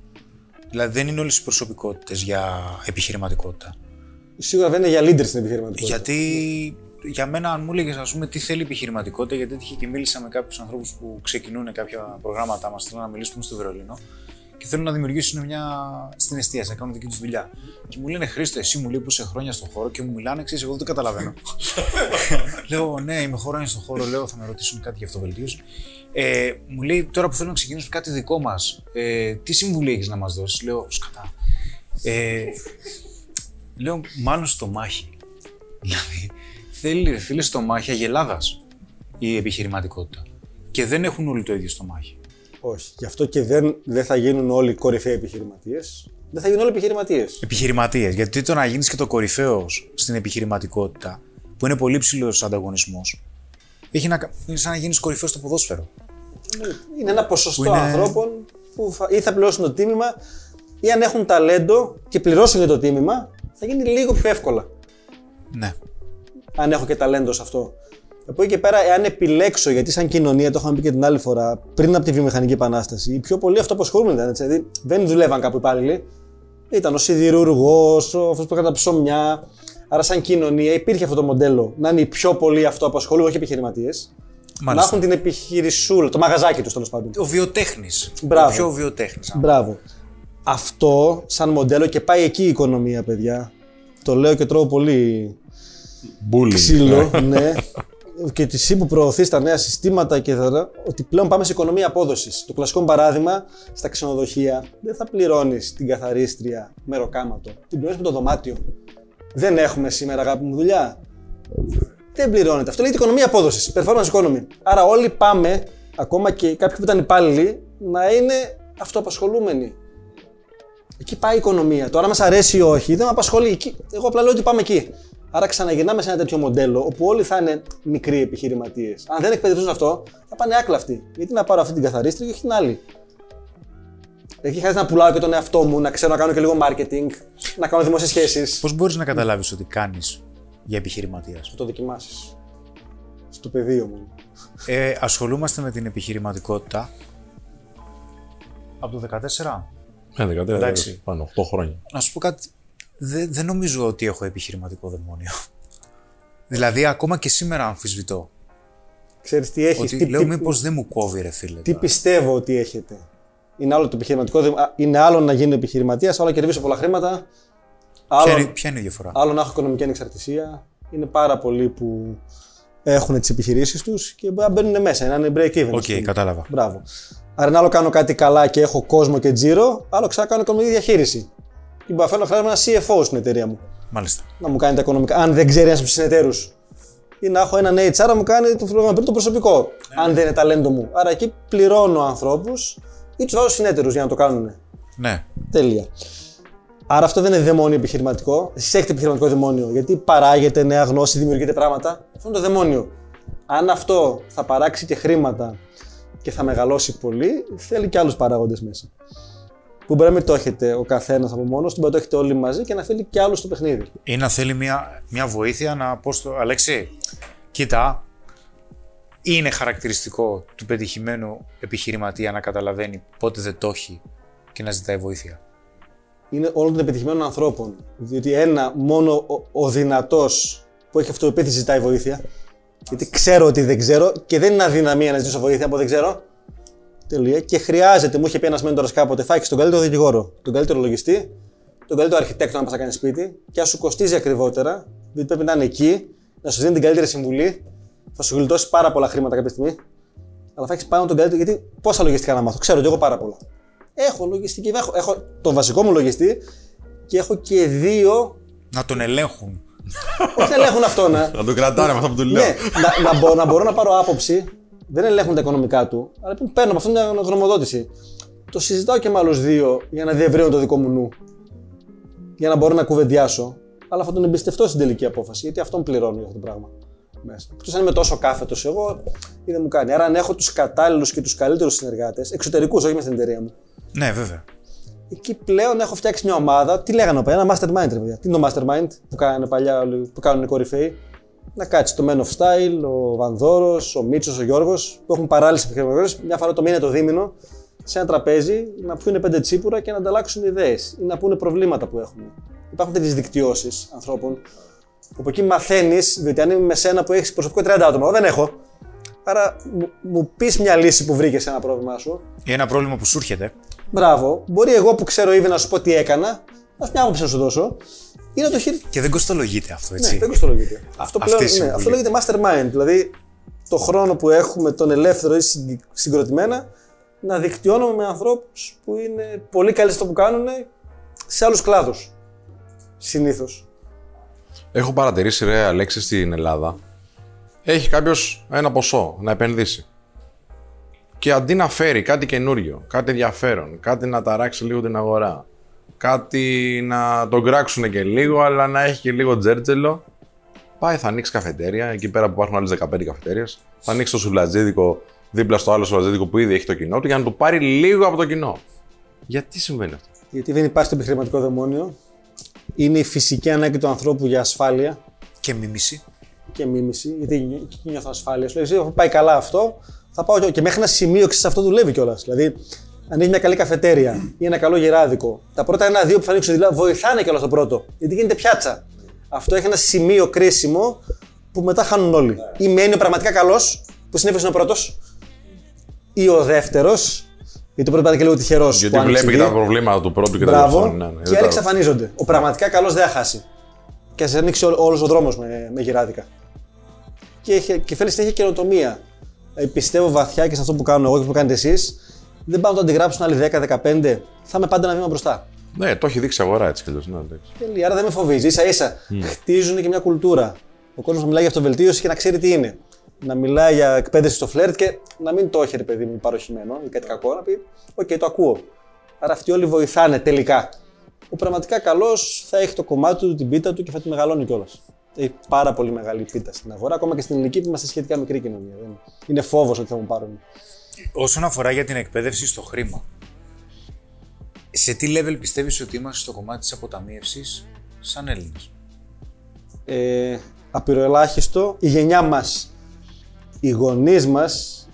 B: Δηλαδή δεν είναι όλες οι προσωπικότητες για επιχειρηματικότητα.
A: Σίγουρα δεν είναι για leader στην επιχειρηματικότητα.
B: Γιατί για μένα, αν μου έλεγες, ας πούμε, τι θέλει η επιχειρηματικότητα, γιατί έτυχε και μίλησα με κάποιους ανθρώπους που ξεκινούν κάποια προγράμματά μας, θέλω να μιλήσουμε στο Βερολίνο και θέλουν να δημιουργήσουν μια στην εστίαση, να κάνουν δική τους δουλειά. Και μου λένε Χρήστο, εσύ μου λέει που είσαι χρόνια στον χώρο και μου μιλάνε, ξέρεις, εγώ δεν το καταλαβαίνω. λέω, Ναι, είμαι χρόνια στον χώρο, λέω, θα με ρωτήσουν κάτι για αυτοβελτίωση. Ε, μου λέει, τώρα που θέλω να ξεκινήσουμε κάτι δικό μας, ε, τι συμβουλή έχεις να μας δώσεις; Λέω, Σκατά. Ε, λέω, μάλλον στο μάχη. Δηλαδή, θέλει ρε φίλε στο μάχη αγελάδας η επιχειρηματικότητα. και δεν έχουν όλοι το ίδιο στομάχι.
A: Όχι. Γι' αυτό και δεν, δεν θα γίνουν όλοι κορυφαίοι επιχειρηματίες. Δεν θα γίνουν όλοι επιχειρηματίες.
B: Επιχειρηματίες. Γιατί το να γίνεις και το κορυφαίος στην επιχειρηματικότητα, που είναι πολύ ψηλός ανταγωνισμός, έχει να... είναι σαν να γίνεις κορυφαίος στο ποδόσφαιρο.
A: Είναι ένα ποσοστό
B: Που είναι-
A: ανθρώπων που θα, ή θα πληρώσουν το τίμημα ή αν έχουν ταλέντο και πληρώσουν για το τίμημα, θα γίνει λίγο πιο εύκολα.
B: Ναι.
A: αν έχω και ταλέντο σε αυτό. Από εκεί και πέρα, εάν επιλέξω, γιατί σαν κοινωνία, το είχαμε πει και την άλλη φορά, πριν από τη βιομηχανική επανάσταση, οι πιο πολλοί αυτοαπασχολούμενοι ήταν. Έτσι, δηλαδή δεν δουλεύαν κάπου υπάλληλοι. Ήταν ο σιδηρουργό, αυτός που έκανε τα ψωμιά. Άρα, σαν κοινωνία, υπήρχε αυτό το μοντέλο να είναι οι πιο πολλοί αυτοαπασχολούμενοι, όχι επιχειρηματίες. Να
B: Μάλιστα.
A: έχουν την επιχειρησούλα, το μαγαζάκι τους τέλος πάντων.
B: Ο βιοτέχνης.
A: Μπράβο.
B: Ο πιο βιοτέχνης.
A: Μπράβο. Αυτό σαν μοντέλο και πάει εκεί η οικονομία, παιδιά. Το λέω και τρώω πολύ
C: Bullying.
A: ξύλο, ναι. Και τη εσύ που προωθεί τα νέα συστήματα και θα, ότι πλέον πάμε σε οικονομία απόδοσης. Το κλασικό μου παράδειγμα στα ξενοδοχεία δεν θα πληρώνεις την καθαρίστρια μεροκάματο. Την πληρώνεις με το δωμάτιο. Δεν έχουμε σήμερα αγάπη μου δουλειά. Δεν πληρώνεται. Αυτό λέγεται οικονομία απόδοσης. Performance economy. Άρα όλοι πάμε, ακόμα και κάποιοι που ήταν υπάλληλοι, να είναι αυτοαπασχολούμενοι. Εκεί πάει η οικονομία. Τώρα, μας αρέσει ή όχι, δεν με απασχολεί. Εκεί, εγώ απλά λέω ότι πάμε εκεί. Άρα ξαναγυρνάμε σε ένα τέτοιο μοντέλο όπου όλοι θα είναι μικροί επιχειρηματίες. Αν δεν εκπαιδευτούν σε αυτό, θα πάνε άκλαυτοι. Γιατί να πάρω αυτή την καθαρίστρια και όχι την άλλη; Εκεί χρειάζεται να πουλάω και τον εαυτό μου, να ξέρω να κάνω και λίγο marketing, να κάνω δημόσιες σχέσεις.
B: Πώς μπορείς να καταλάβεις ότι κάνεις για επιχειρηματίας;
A: Να το δοκιμάσεις. Στο πεδίο μου.
B: Ε, ασχολούμαστε με την επιχειρηματικότητα από το 14.
C: Ναι, δεν κατάλαβα.
B: Εντάξει.
C: Πάνω, 8 χρόνια.
B: Να σου πω κάτι. Δεν, δεν νομίζω ότι έχω επιχειρηματικό δαιμόνιο. δηλαδή, ακόμα και σήμερα αμφισβητώ.
A: Ξέρεις τι έχεις.
B: Ότι
A: τι,
B: λέω,
A: τι,
B: μήπως δεν μου κόβει, ρε φίλε.
A: τι
B: τώρα.
A: πιστεύω ότι έχετε. Είναι άλλο το επιχειρηματικό. δε- α, Είναι άλλο να γίνω επιχειρηματίας, άλλο να κερδίσω πολλά χρήματα. Άλλο,
B: Ποια, είναι, ποια είναι η διαφορά;
A: άλλο να έχω οικονομική ανεξαρτησία. Είναι πάρα πολλοί που έχουν τις επιχειρήσεις τους και μπορεί να μπαίνουν μέσα, να είναι break even.
B: OK,
A: ας πούμε.
B: κατάλαβα.
A: Μπράβο. Άρα, είναι άλλο κάνω κάτι καλά και έχω κόσμο και τζίρο, άλλο ξανά κάνω οικονομική διαχείριση. Και μπορεί να φέρω χρειάζομαι ένα CFO στην εταιρεία μου.
B: Μάλιστα.
A: Να μου κάνει τα οικονομικά, αν δεν ξέρει ένα από του συνεταίρου. Ή να έχω έναν HR να μου κάνει το, να πει το προσωπικό, αν δεν είναι ταλέντο μου. Άρα εκεί πληρώνω ανθρώπους ή του βάζω συνεταίρου για να το κάνουν.
B: Ναι.
A: Τέλεια. Άρα αυτό δεν είναι δαιμόνιο επιχειρηματικό. Εσείς έχετε επιχειρηματικό δαιμόνιο. Γιατί παράγεται νέα γνώση, δημιουργείται πράγματα. Αυτό είναι το δαιμόνιο. Αν αυτό θα παράξει και χρήματα και θα μεγαλώσει πολύ, θέλει και άλλους παράγοντες μέσα. Που μπορεί να μην το έχετε ο καθένας από μόνος του, μπορεί να το έχετε όλοι μαζί και να θέλει και άλλους στο παιχνίδι.
B: Ή να θέλει μια, μια βοήθεια να πω στο Αλέξη, κοίτα, είναι χαρακτηριστικό του πετυχημένου επιχειρηματία να καταλαβαίνει πότε δεν το έχει και να ζητάει βοήθεια.
A: είναι όλων των επιτυχημένων ανθρώπων. Διότι ένα, μόνο ο, ο δυνατός που έχει αυτοεπίθεση ζητάει βοήθεια. Γιατί ξέρω ότι δεν ξέρω και δεν είναι αδυναμία να ζητήσω βοήθεια από δεν ξέρω. Τελεία. Και χρειάζεται, μου είχε πει ένας μέντορας κάποτε, θα έχει τον καλύτερο δικηγόρο, τον καλύτερο λογιστή, τον καλύτερο αρχιτέκτο να πα να κάνεις σπίτι και αν σου κοστίζει ακριβότερα, διότι πρέπει να είναι εκεί, να σου δίνει την καλύτερη συμβουλή, θα σου γλιτώσει πάρα πολλά χρήματα κάποια στιγμή. Αλλά θα έχει πάνω τον καλύτερο, γιατί πόσα λογιστικά να μάθω, ξέρω και εγώ πάρα πολλά. Έχω λογιστική, έχω, έχω τον βασικό μου λογιστή και έχω και δύο.
B: Να τον ελέγχουν.
A: Όχι να ελέγχουν αυτό να.
C: Να το κρατάνε με αυτό που του λέω.
A: ναι, να, να, μπορώ, να μπορώ να πάρω άποψη. Δεν ελέγχουν τα οικονομικά του, αλλά παίρνω από αυτόν μια γνωμοδότηση. Το συζητάω και με άλλους δύο για να διευρύνω το δικό μου νου. Για να μπορώ να κουβεντιάσω. Αλλά θα τον εμπιστευτώ στην τελική απόφαση, γιατί αυτόν πληρώνω για αυτό το πράγμα. Μέσα. Εκτός αν είμαι τόσο κάθετος εγώ, ή δεν μου κάνει. Άρα, αν έχω τους κατάλληλους και τους καλύτερους συνεργάτες, εξωτερικούς, όχι με στην εταιρεία μου,
B: Ναι, βέβαια.
A: Εκεί πλέον έχω φτιάξει μια ομάδα. Τι λέγανε παλιά, ένα mastermind, ρε παιδιά. Τι είναι το mastermind που κάνουν παλιά όλοι, που κάνουν οι κορυφαίοι; Να κάτσει το Men of Style, ο Βανδόρο, ο Μίτσος, ο Γιώργος, που έχουν παράλληλε επιχειρηματικότητε, μια φορά το μήνα το δίμηνο, σε ένα τραπέζι, να πιούνε πέντε τσίπουρα και να ανταλλάξουν ιδέες ή να πούνε προβλήματα που έχουν. Υπάρχουν τέτοιες δικτυώσεις ανθρώπων, που από εκεί μαθαίνεις, διότι αν είμαι με σένα που έχεις προσωπικό 30 άτομα, εγώ δεν έχω. Άρα μου, μου πεις μια λύση που βρήκες σε ένα πρόβλημά σου.
B: Ή ένα πρόβλημα που σου έρχεται.
A: Μπράβο. Μπορεί εγώ που ξέρω ήδη να σου πω τι έκανα, να σου μια άποψη να σου δώσω, ή να το χειριστεί.
B: Και δεν κοστολογείται αυτό, έτσι.
A: Ναι, δεν κοστολογείται. Αυτό,
B: αυτή η
A: πλέον, ναι,
B: συμβουλή.
A: αυτό λέγεται mastermind. Δηλαδή, το χρόνο που έχουμε τον ελεύθερο ή συγκ- συγκροτημένα, να δικτυώνουμε με ανθρώπους που είναι πολύ καλοί στο που κάνουν σε άλλους κλάδους. Συνήθως.
C: Έχω παρατηρήσει, ρε Αλέξη, στην Ελλάδα. Έχει κάποιος ένα ποσό να επενδύσει. Και αντί να φέρει κάτι καινούριο, κάτι ενδιαφέρον, κάτι να ταράξει λίγο την αγορά, κάτι να τον κράξουν και λίγο, αλλά να έχει και λίγο τζέρτζελο, πάει, θα ανοίξει καφετέρια, εκεί πέρα που υπάρχουν άλλες 15 καφετέρειες, θα ανοίξει το σουβλατζίδικο δίπλα στο άλλο σουβλατζίδικο που ήδη έχει το κοινό του για να του πάρει λίγο από το κοινό. Γιατί συμβαίνει αυτό;
A: Γιατί δεν υπάρχει το επιχειρηματικό δαιμόνιο. Είναι η φυσική ανάγκη του ανθρώπου για ασφάλεια
B: Και μίμηση.
A: και μίμηση. Γιατί εκεί νιώθω ασφάλεια. Σου λέει, «Εσύ, αφού πάει καλά αυτό, θα πάω και, και μέχρι ένα σημείο ξέρεις, αυτό δουλεύει κιόλας. Δηλαδή, αν έχει μια καλή καφετέρια ή ένα καλό γεράδικο, τα πρώτα ένα-δύο που θα ανοίξουν δηλαδή, βοηθάνε κιόλας το πρώτο. Γιατί γίνεται πιάτσα. Αυτό έχει ένα σημείο κρίσιμο που μετά χάνουν όλοι. Ή μένει ο πραγματικά καλός, που συνήθω είναι ο πρώτος, ή ο δεύτερος, γιατί το πρώτος πάντα και λίγο τυχερός.
C: Γιατί βλέπει και τα προβλήματα του πρώτου και τα
A: Μπράβο.
C: διορθώνει. Ναι, ναι,
A: και
C: δεν
A: άλλοι
C: τα-
A: εξαφανίζονται. Ο πραγματικά καλός δεν θα χάσει. Και σα ανοίξει όλος ο δρόμος με, με γυράδικα. Και, έχει- και θέλει συνέχεια καινοτομία. Ε, πιστεύω βαθιά και σε αυτό που κάνω εγώ και που κάνετε εσείς, δεν πάω να το αντιγράψουν άλλοι 10-15, θα είμαι πάντα ένα βήμα μπροστά.
C: Ναι, το έχει δείξει η αγορά έτσι κι αλλιώς, ναι, εντάξει.
A: Τέλεια, άρα δεν με φοβίζει. σα ίσα χτίζουν και μια κουλτούρα. Ο κόσμος να μιλάει για αυτοβελτίωση και να ξέρει τι είναι. Να μιλάει για εκπαίδευση στο φλερτ και να μην το έχει ρε παιδί μου παρωχημένο ή κάτι κακό, να πει: Οκ, το ακούω. Άρα αυτοί όλοι βοηθάνε τελικά. Ο πραγματικά καλός θα έχει το κομμάτι του, την πίτα του και θα τη μεγαλώνει κιόλας. Έχει πάρα πολύ μεγάλη πίτα στην αγορά, ακόμα και στην ελληνική που είμαστε σχετικά μικρή κοινωνία. Δεν- Είναι φόβος ότι θα μου πάρουν.
B: Όσον αφορά για την εκπαίδευση στο χρήμα, σε τι level πιστεύεις ότι είμαστε στο κομμάτι της αποταμίευσης σαν Έλληνες;
A: ε, απειροελάχιστο. Η γενιά μας, οι γονείς μας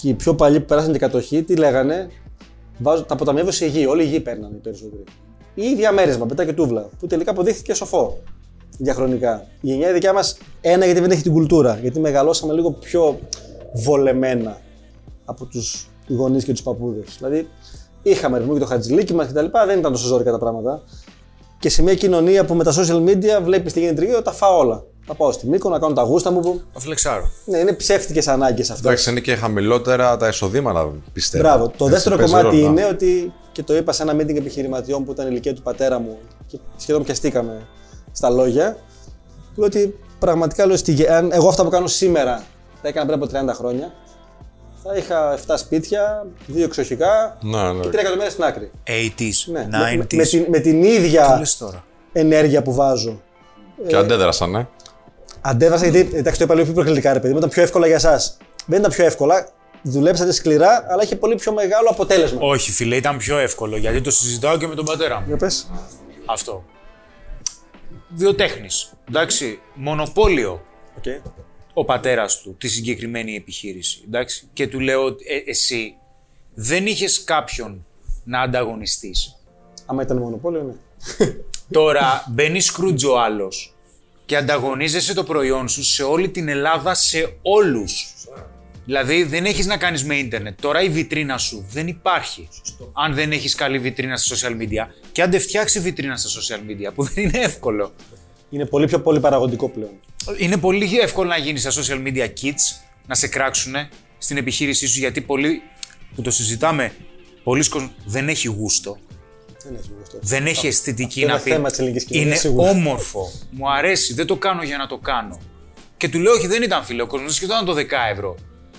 A: και οι πιο παλιοί που περάσαν την κατοχή, τι λέγανε, βάζω, τα αποταμιεύω σε γη. Όλοι οι γη παίρνανε οι περισσότεροι. Ή διαμέρισμα, πετά και τούβλα, που τελικά αποδείχθηκε σοφό διαχρονικά. Η γενιά η δικιά μας, ένα γιατί δεν έχει την κουλτούρα, γιατί μεγαλώσαμε λίγο πιο βολεμένα από τους γονείς και τους παππούδες. Δηλαδή, είχαμε ρυθμό και το χατζηλίκι μας κτλ. Δεν ήταν τόσο ζώρικα τα πράγματα. Και σε μια κοινωνία που με τα social media βλέπεις τι γίνεται τριγύρω, τα φάω όλα. Θα πάω στη Μύκο να κάνω τα γούστα μου. Που...
B: Το φλεξάρω.
A: Ναι, είναι ψεύτικες ανάγκες αυτές.
C: Εντάξει, είναι και χαμηλότερα τα εισοδήματα, πιστεύω.
A: Μπράβο. Το
C: Έτσι,
A: δεύτερο
C: παίζει
A: κομμάτι
C: ρόλο.
A: είναι ότι. και το είπα σε ένα meeting επιχειρηματιών που ήταν η ηλικία του πατέρα μου και σχεδόν πιαστήκαμε στα λόγια. Του λέω ότι πραγματικά λέω, στη, γε- αν εγώ αυτά που κάνω σήμερα τα έκανα πριν από 30 χρόνια. Θα είχα 7 σπίτια, 2 εξοχικά
C: Ναι, ναι.
A: και 3 εκατομμύρια στην άκρη.
B: 80s,
A: Ναι, με,
B: 90s.
A: με, την, με την
B: Τι
A: ίδια
B: λες τώρα;
A: ενέργεια που βάζω.
C: Και αντέδρασαν, ναι.
A: Αντέβασα γιατί εντάξει, το είπα λίγο πιο προκλητικά, ρε παιδί μου, ήταν πιο εύκολα για εσάς. Δεν ήταν πιο εύκολα. Δουλέψατε σκληρά, αλλά είχε πολύ πιο μεγάλο αποτέλεσμα.
B: Όχι φίλε, ήταν πιο εύκολο γιατί το συζητάω και με τον πατέρα μου.
A: Για πες.
B: Αυτό. Βιοτέχνης. Εντάξει, μονοπόλιο
A: Okay.
B: Ο πατέρας του τη συγκεκριμένη επιχείρηση. Εντάξει. Και του λέω ότι ε, εσύ δεν είχες κάποιον να ανταγωνιστείς.
A: Άμα ήταν μονοπόλιο, ναι.
B: Τώρα μπαίνει σκρούτζο ο άλλος και ανταγωνίζεσαι το προϊόν σου σε όλη την Ελλάδα, σε όλους. Δηλαδή δεν έχεις να κάνεις με ίντερνετ. Τώρα η βιτρίνα σου δεν υπάρχει. Αν δεν έχεις καλή βιτρίνα στα social media και αν δεν φτιάξεις βιτρίνα στα social media, που δεν είναι εύκολο.
A: Είναι πολύ πιο πολυπαραγωγικό πλέον.
B: Είναι πολύ εύκολο να γίνεις στα social media kits, να σε κράξουν στην επιχείρησή σου γιατί πολλοί που το συζητάμε, πολλοί κόσμοι δεν έχει γούστο.
A: Δεν έχει γούστο.
B: Δεν έχει αισθητική
A: είναι
B: να πει.
A: θέμα της ελληνικής κοινωνίας,
B: Είναι
A: σίγουρα.
B: όμορφο. Μου αρέσει. Δεν το κάνω για να το κάνω. Και του λέω, Όχι, δεν ήταν φίλο. Ο κόσμος δεν σκεφτόταν το 10 ευρώ.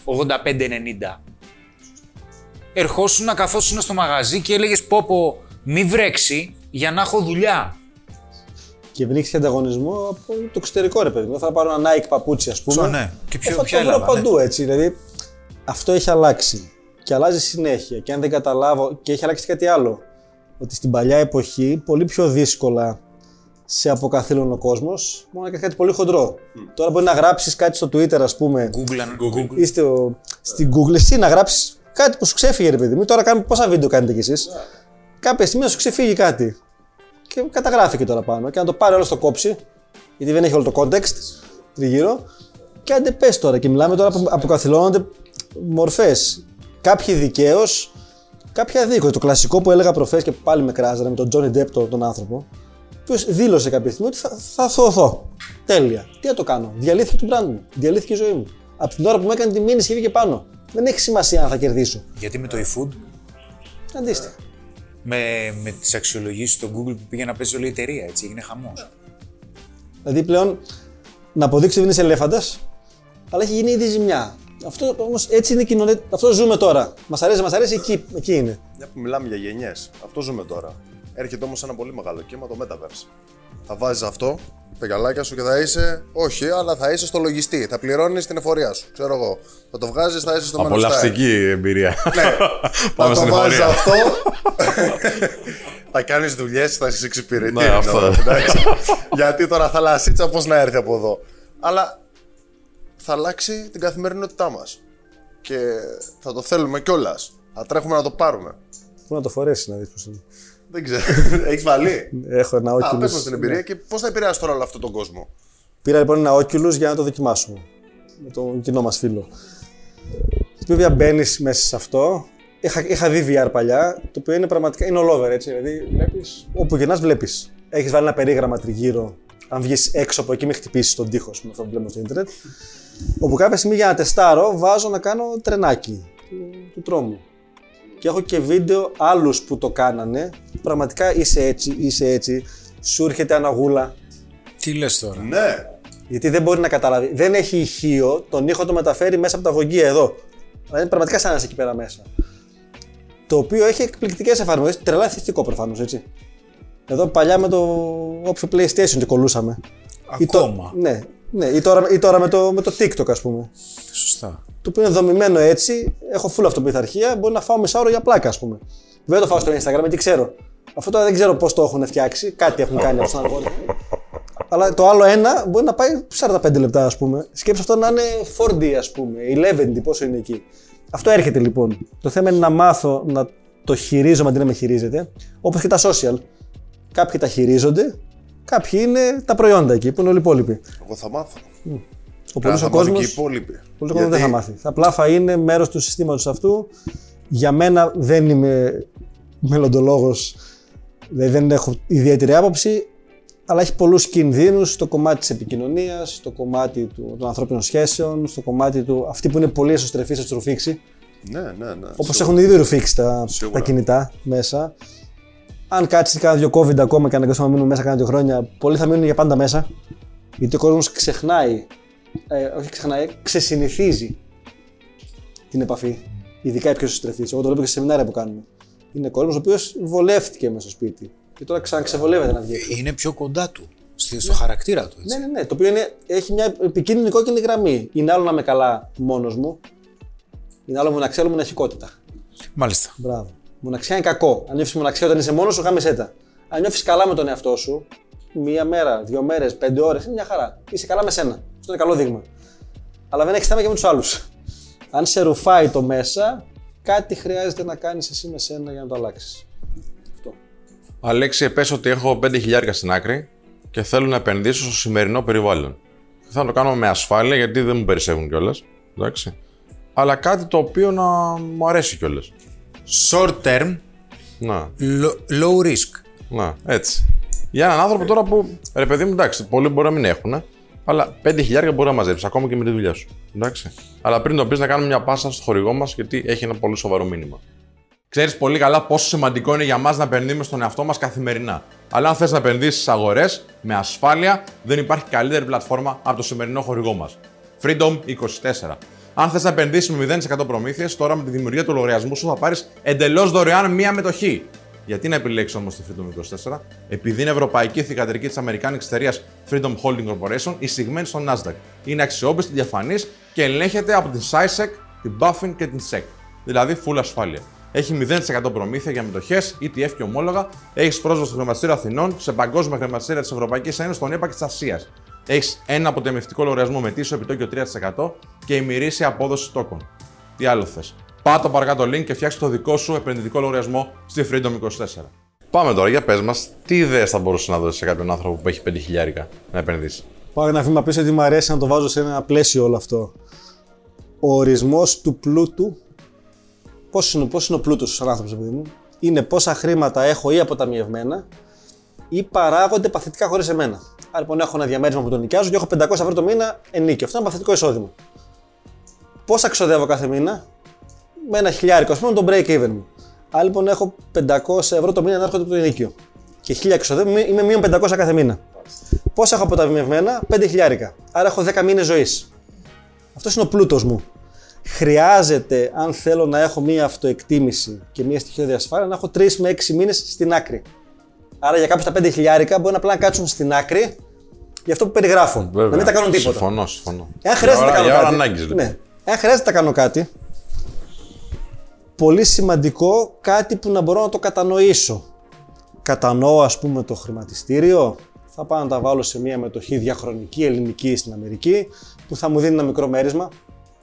B: 85-90. Ερχόσουν να καθόσουν στο μαγαζί και έλεγες Πόπο, μη βρέξει για να έχω δουλειά.
A: Και δεν έχει ανταγωνισμό από το εξωτερικό, ρε παιδί μου. Θα πάρω ένα Nike παπούτσι, ας πούμε.
B: Σω, ναι. Και ποιο-
A: Ε, θα
B: ποια
A: το βρω
B: έλαβα, ναι.
A: παντού έτσι. Δηλαδή, αυτό έχει αλλάξει. Και αλλάζει συνέχεια. Και αν δεν καταλάβω. Και έχει αλλάξει κάτι άλλο. Ότι στην παλιά εποχή πολύ πιο δύσκολα σε αποκαθήλωνε ο κόσμος. Μόνο να κάνεις κάτι πολύ χοντρό. Τώρα μπορεί να γράψεις κάτι στο Twitter, ας πούμε,
B: Google, αν- Google.
A: ή στο, στην Google, εσύ να γράψεις κάτι που σου ξέφυγε, ρε παιδί μου. Τώρα κάνουμε, πόσα βίντεο κάνετε κι εσείς. Κάποια στιγμή να σου ξεφύγει κάτι. Και καταγράφει και τώρα πάνω. Και να το πάρει όλο στο κόψει, γιατί δεν έχει όλο το context τριγύρω. Και άντε πες τώρα. Και μιλάμε τώρα που αποκαθιλώνονται μορφές. Κάποιοι δικαίως, κάποια αδίκω. Το κλασικό που έλεγα προφέ και πάλι με κράζανε με τον Johnny Depp τον, τον άνθρωπο. Ποιος δήλωσε κάποια στιγμή ότι θα, θα θωωθώ. Τέλεια. Τι να το κάνω. Διαλύθηκε το brand μου. Διαλύθηκε η ζωή μου. Από την ώρα που μου έκανε τη μήνυση και βγήκε πάνω. Δεν έχει σημασία αν θα κερδίσω.
B: Γιατί με το eFood,
A: Αντίστοιχα.
B: Με, με τις αξιολογήσεις στο Google που πήγε να παίζει όλη η εταιρεία, έτσι έγινε χαμός.
A: Δηλαδή πλέον να αποδείξει ότι είναι ελέφαντας, αλλά έχει γίνει ήδη ζημιά. Αυτό όμως έτσι είναι η κοινωνία. Αυτό ζούμε τώρα. Μας αρέσει, μας αρέσει, εκεί, εκεί είναι.
D: Μια που μιλάμε για γενιές, αυτό ζούμε τώρα. Έρχεται όμως ένα πολύ μεγάλο κύμα το Metaverse. Θα βάζεις αυτό, τα γυαλάκια σου και θα είσαι. Όχι, αλλά θα είσαι στο λογιστή. Θα πληρώνεις την εφορία σου. Ξέρω εγώ. Θα το βγάζεις, θα είσαι στο Manchester.
C: Απολαυστική εμπειρία.
D: Ναι.
C: Πάμε
D: θα
C: στην
D: το βάζεις
C: εφορία.
D: αυτό. θα κάνεις δουλειές, θα είσαι εξυπηρετή.
C: Ναι, αυτό.
D: εντάξει. Γιατί τώρα θα λασίτσα πώς να έρθει από εδώ. Αλλά θα αλλάξει την καθημερινότητά μας. Και θα το θέλουμε κιόλας. Θα τρέχουμε να το πάρουμε.
A: Πού να το φορέσεις να δεις πώς είναι.
D: Δεν ξέρω. Έχεις βάλει;
A: Έχω ένα
D: Α,
A: Oculus.
D: πες μας την εμπειρία και πώς θα επηρεάσει τώρα όλο αυτόν τον κόσμο.
A: Πήρα λοιπόν ένα Oculus για να το δοκιμάσουμε. Με τον κοινό μας φίλο. Βέβαια μπαίνεις μέσα σε αυτό. Είχα, είχα δει VR παλιά, το οποίο είναι πραγματικά είναι all over έτσι. Δηλαδή, βλέπεις, όπου γυρνάς, βλέπεις. Έχεις βάλει ένα περίγραμμα τριγύρω. Αν βγεις έξω από εκεί, με χτυπήσεις τον τοίχο με αυτό που βλέπουμε στο Ιντερνετ. Όπου κάποια στιγμή για να τεστάρω, βάζω να κάνω τρενάκι του, του τρόμου. Και έχω και βίντεο άλλους που το κάνανε. Πραγματικά είσαι έτσι, είσαι έτσι. Σου έρχεται αναγούλα,
B: Τι λες τώρα;
D: Ναι.
A: γιατί δεν μπορεί να καταλάβει. Δεν έχει ηχείο, τον ήχο το μεταφέρει μέσα από τα γογγία εδώ. Δηλαδή είναι πραγματικά σαν να είσαι εκεί πέρα μέσα. Το οποίο έχει εκπληκτικές εφαρμογές. Τρελά εθιστικό προφανώς, έτσι. Εδώ παλιά με το όποιο PlayStation και κολούσαμε. Ή το-
B: Ακόμα.
A: ναι, ναι. Ή τώρα, ή τώρα με, το, με το TikTok, ας πούμε.
B: Σωστά.
A: Το οποίο είναι δομημένο έτσι. Έχω full αυτοπιθαρχία. Μπορεί να φάω μισάωρο για πλάκα, ας πούμε. Δεν το φάω στο Instagram, γιατί ξέρω. Αυτό τώρα δεν ξέρω πώς το έχουν φτιάξει. Κάτι έχουν κάνει από στον αλγόριθμο. Αλλά το άλλο ένα μπορεί να πάει 45 λεπτά, ας πούμε. Σκέψτε αυτό να είναι 4D, ας πούμε, 11D, πόσο είναι εκεί. Αυτό έρχεται λοιπόν. Το θέμα είναι να μάθω να το χειρίζομαι αντί να με χειρίζεται. Όπως και τα social. Κάποιοι τα χειρίζονται, κάποιοι είναι τα προϊόντα εκεί, που είναι όλοι οι υπόλοιποι.
D: Εγώ θα μάθω.
A: Ο
D: Πρέπει
A: πολλή
D: να
A: ο
D: μάθω
A: κόσμο.
D: και οι υπόλοιποι.
A: Πολλοί κόσμος δεν θα μάθει. Απλά θα είναι μέρος του συστήματος αυτού. Για μένα δεν είμαι μελλοντολόγος, δηλαδή δεν έχω ιδιαίτερη άποψη, αλλά έχει πολλούς κινδύνους στο κομμάτι της επικοινωνίας, στο κομμάτι του, των ανθρώπινων σχέσεων, στο κομμάτι του. Αυτοί που είναι πολύ εσωστρεφείς θα του ρουφήξει.
D: Ναι, ναι, ναι.
A: Όπως
D: Σίγουρα.
A: έχουν ήδη ρουφήξει τα,
D: Σίγουρα.
A: τα κινητά μέσα. Αν κάτσεις κάνα δύο COVID ακόμα και αναγκαστούμε να μείνουμε μέσα κάνα δύο χρόνια, πολλοί θα μείνουν για πάντα μέσα. Γιατί ο κόσμος ξεχνάει, ε, όχι ξεχνάει, ξεσυνηθίζει την επαφή. Ειδικά οι πιο συστρεφείς. Εγώ το βλέπω και σε σεμινάρια που κάνουμε. Είναι κόσμος ο οποίος βολεύτηκε μέσα στο σπίτι. Και τώρα ξαναξεβολεύεται να βγει. έξω.
B: Είναι πιο κοντά του. στη- Στο χαρακτήρα του. Έτσι.
A: Ναι, ναι, ναι. Το οποίο είναι, έχει μια επικίνδυνη κόκκινη γραμμή. Είναι άλλο να είμαι καλά μόνος μου. Είναι άλλο μοναξιά, άλλο μοναχικότητα.
B: Μάλιστα.
A: Μπράβο. Μοναξιά είναι κακό. Αν νιώθεις μοναξιά όταν είσαι μόνος σου, γάμεσέ τα. Αν νιώθεις καλά με τον εαυτό σου, μία μέρα, δύο μέρες, πέντε ώρες, είναι μια χαρά. Είσαι καλά με σένα. Αυτό είναι καλό δείγμα. Αλλά δεν έχεις θέμα και με τους άλλους. Αν σε ρουφάει το μέσα, κάτι χρειάζεται να κάνεις εσύ με σένα για να το αλλάξεις. Αυτό.
C: Αλέξη, πες ότι έχω 5 χιλιάρικα στην άκρη και θέλω να επενδύσω στο σημερινό περιβάλλον. Θα το κάνω με ασφάλεια γιατί δεν μου περισσεύουν κιόλας. Εντάξει. Αλλά κάτι το οποίο να μου αρέσει κιόλας.
B: Short term,
C: Να,
B: lo- low risk.
C: να, έτσι. Για έναν άνθρωπο τώρα που, ρε παιδί μου, εντάξει, πολλοί μπορεί να μην έχουν, αλλά 5 χιλιάρικα μπορεί να μαζέψει ακόμα και με τη δουλειά σου. Εντάξει. Αλλά πριν το πεις να κάνουμε μια πάσα στο χορηγό μας, γιατί έχει ένα πολύ σοβαρό μήνυμα. Ξέρεις πολύ καλά πόσο σημαντικό είναι για μας να επενδύουμε στον εαυτό μας καθημερινά. Αλλά αν θες να επενδύσεις στις αγορές με ασφάλεια, δεν υπάρχει καλύτερη πλατφόρμα από το σημερινό χορηγό μας. Freedom 24. Αν θες να επενδύσει με 0% προμήθειες, τώρα με τη δημιουργία του λογαριασμού σου θα πάρεις εντελώς δωρεάν μία μετοχή. Γιατί να επιλέξει όμως τη Freedom 24, επειδή είναι ευρωπαϊκή θηγατρική της Αμερικάνικης εταιρείας Freedom Holding Corporation, εισηγμένη στο Nasdaq. Είναι αξιόπιστη, διαφανής και ελέγχεται από την SISEC, την Buffin και την SEC. Δηλαδή full ασφάλεια. Έχει 0% προμήθεια για μετοχές, ETF και ομόλογα. Έχεις πρόσβαση στο χρηματιστήριο Αθηνών, σε παγκόσμια χρηματιστήρια της Ευρωπαϊκής Ένωσης, των ΕΠΑ και της Ασίας. Έχεις ένα αποτεμιστικό λογαριασμό με τίσο επιτόκιο 3% και ημερήσια απόδοση τόκων. Τι άλλο θες. Πάτα παρακάτω το link και φτιάξε το δικό σου επενδυτικό λογαριασμό στη Freedom 24. Πάμε τώρα, για πες μας, τι ιδέες θα μπορούσες να δώσεις σε κάποιον άνθρωπο που έχει 5 χιλιάρικα να επενδύσει;
A: Πάω ένα βήμα πίσω ότι μου αρέσει να το βάζω σε ένα πλαίσιο όλο αυτό. Ο ορισμός του πλούτου. Πώς είναι, πώς είναι ο πλούτος σαν άνθρωπο, παιδί μου, είναι πόσα χρήματα έχω ή αποταμιευμένα ή παράγονται παθητικά χωρίς εμένα. Άρα λοιπόν έχω ένα διαμέρισμα που τον νοικιάζω και έχω 500 ευρώ το μήνα ενίκιο. Αυτό είναι παθητικό εισόδημα. Πόσα ξοδεύω κάθε μήνα, με ένα χιλιάρικο, ας πούμε, τον break even μου. Άρα λοιπόν έχω 500 ευρώ το μήνα να έρχονται από το ενίκιο. Και 1000 ξοδεύω, είμαι- είμαι μείον 500 κάθε μήνα. Πόσα έχω αποταμιευμένα, 5 χιλιάρικα. Άρα έχω 10 μήνες ζωής. Αυτός είναι ο πλούτος μου. Χρειάζεται, αν θέλω να έχω μία αυτοεκτίμηση και μία στοιχειώδη ασφάλεια, να έχω 3 με 6 μήνες στην άκρη. Άρα για κάποιους τα 5 χιλιάρικα μπορεί να απλά να κάτσουν στην άκρη για αυτό που περιγράφουν.
C: Βέβαια.
A: Να μην τα κάνουν τίποτα.
C: Συμφωνώ, συμφωνώ.
A: Εάν χρειάζεται να
C: Για
A: κάνω
C: ώρα- για ώρα
A: κάτι.
C: ανάγκης, λοιπόν.
A: ναι. Εάν χρειάζεται να κάνω κάτι, πολύ σημαντικό κάτι που να μπορώ να το κατανοήσω. Κατανοώ, ας πούμε, το χρηματιστήριο. Θα πάω να τα βάλω σε μια μετοχή διαχρονική ελληνική στην Αμερική που θα μου δίνει ένα μικρό μέρισμα,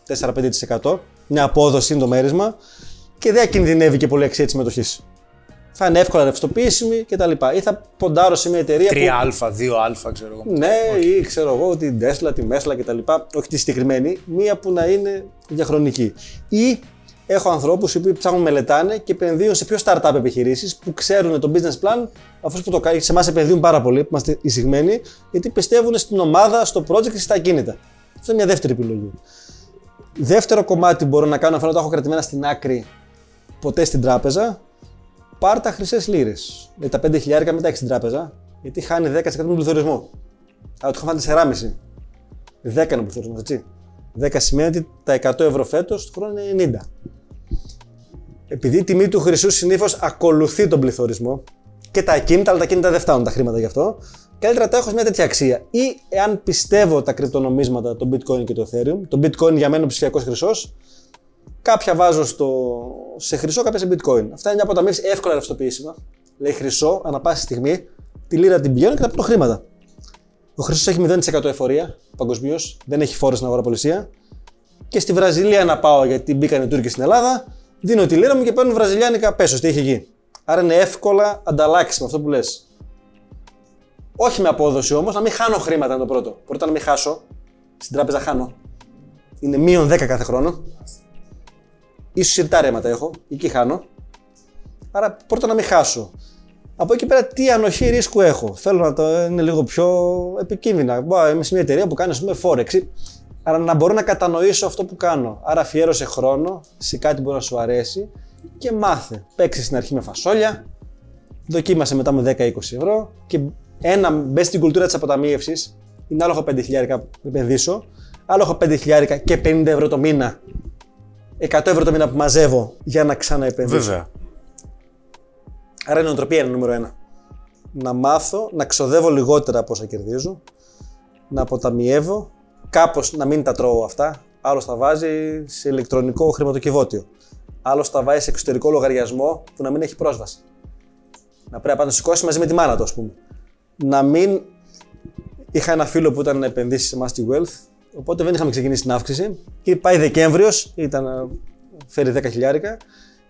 A: 4-5%. Μια απόδοση είναι το μέρισμα και δεν κινδυνεύει και πολύ αξία της μετοχή. Θα είναι εύκολα ρευστοποιήσιμη κτλ. Ή θα ποντάρω σε μια εταιρεία που
B: 3α, 2α, ξέρω εγώ.
A: ναι, ή ξέρω εγώ την Tesla, τη Mesla κτλ. Όχι τη συγκεκριμένη, μία που να είναι διαχρονική. Ή έχω ανθρώπους οι οποίοι ψάχνουν, μελετάνε και επενδύουν σε πιο startup επιχειρήσεις που ξέρουν το business plan, αφού που το κάνει. Σε εμάς επενδύουν πάρα πολύ, που είμαστε εισηγμένοι, γιατί πιστεύουν στην ομάδα, στο project και στα ακίνητα. Αυτό είναι μια δεύτερη επιλογή. Δεύτερο κομμάτι που μπορώ να κάνω, αφού να το έχω κρατημένα στην άκρη ποτέ στην τράπεζα, πάρ τα χρυσές λίρες. Με τα 5 χιλιάρικα μην τα έχεις στην τράπεζα, γιατί χάνει 10% του πληθωρισμό. Αλλά το είχα φάνε 4,5. 10 είναι ο πληθωρισμός, έτσι. 10 σημαίνει ότι τα 100 ευρώ φέτος του χρόνου είναι 90. Επειδή η τιμή του χρυσού συνήθως ακολουθεί τον πληθωρισμό και τα ακίνητα, αλλά τα ακίνητα δεν φτάνουν τα χρήματα γι' αυτό, καλύτερα τα έχω σε μια τέτοια αξία. Ή εάν πιστεύω τα κρυπτονομίσματα, το bitcoin και το ethereum, το bitcoin για μένα είναι ο ψηφιακός χρυσός, κάποια βάζω στο... σε χρυσό, κάποια σε bitcoin. Αυτά είναι μια αποταμίευση εύκολα ρευστοποιήσιμα. Λέει χρυσό, ανά πάση στιγμή, τη λίρα την πηγαίνω και τα παίρνω χρήματα. Ο χρυσός έχει 0% εφορία παγκοσμίως, δεν έχει φόρο στην αγοραπολισία. Και στη Βραζιλία να πάω γιατί μπήκαν οι Τούρκοι στην Ελλάδα, δίνω τη λίρα μου και παίρνω βραζιλιάνικα πέσος. Τι έχει εκεί. Άρα είναι εύκολα ανταλλάξιμο αυτό που λες. Όχι με απόδοση όμως, να μην χάνω χρήματα είναι το πρώτο. Πρώτα να μην χάσω. Στην τράπεζα χάνω. Είναι μείον 10 κάθε χρόνο. Ίσως σιρτά ρέματα έχω, εκεί χάνω. Άρα πρώτα να μην χάσω. Από εκεί πέρα τι ανοχή ρίσκου έχω. Θέλω να το είναι λίγο πιο επικίνδυνα. Μπα, είμαι σε μια εταιρεία που κάνει ας πούμε Forex. Άρα να μπορώ να κατανοήσω αυτό που κάνω. Άρα αφιέρωσε χρόνο σε κάτι που μπορεί να σου αρέσει και μάθε. Παίξει στην αρχή με φασόλια, δοκίμασε μετά με 10-20 ευρώ και ένα μπες στην κουλτούρα της αποταμίευσης. Είναι άλλο έχω 5 χιλιάρικα να επενδύσω, άλλο έχω 5 χιλιάρικα και 50 ευρώ το μήνα. 100 ευρώ το μήνα που μαζεύω για να ξαναεπενδύσω.
B: Βέβαια.
A: Άρα η νοοτροπία είναι νούμερο ένα. Να μάθω να ξοδεύω λιγότερα από όσα κερδίζω, να αποταμιεύω, κάπως να μην τα τρώω αυτά. Άλλος τα βάζει σε ηλεκτρονικό χρηματοκιβώτιο. Άλλος τα βάζει σε εξωτερικό λογαριασμό που να μην έχει πρόσβαση. Να πρέπει να το σηκώσει μαζί με τη μάνα του, ας πούμε. Να μην. Είχα ένα φίλο που ήταν να επενδύσει σε Mastic Wealth, οπότε δεν είχαμε ξεκινήσει την αύξηση. Και πάει Δεκέμβριος, ήταν να φέρει 10 χιλιάρικα,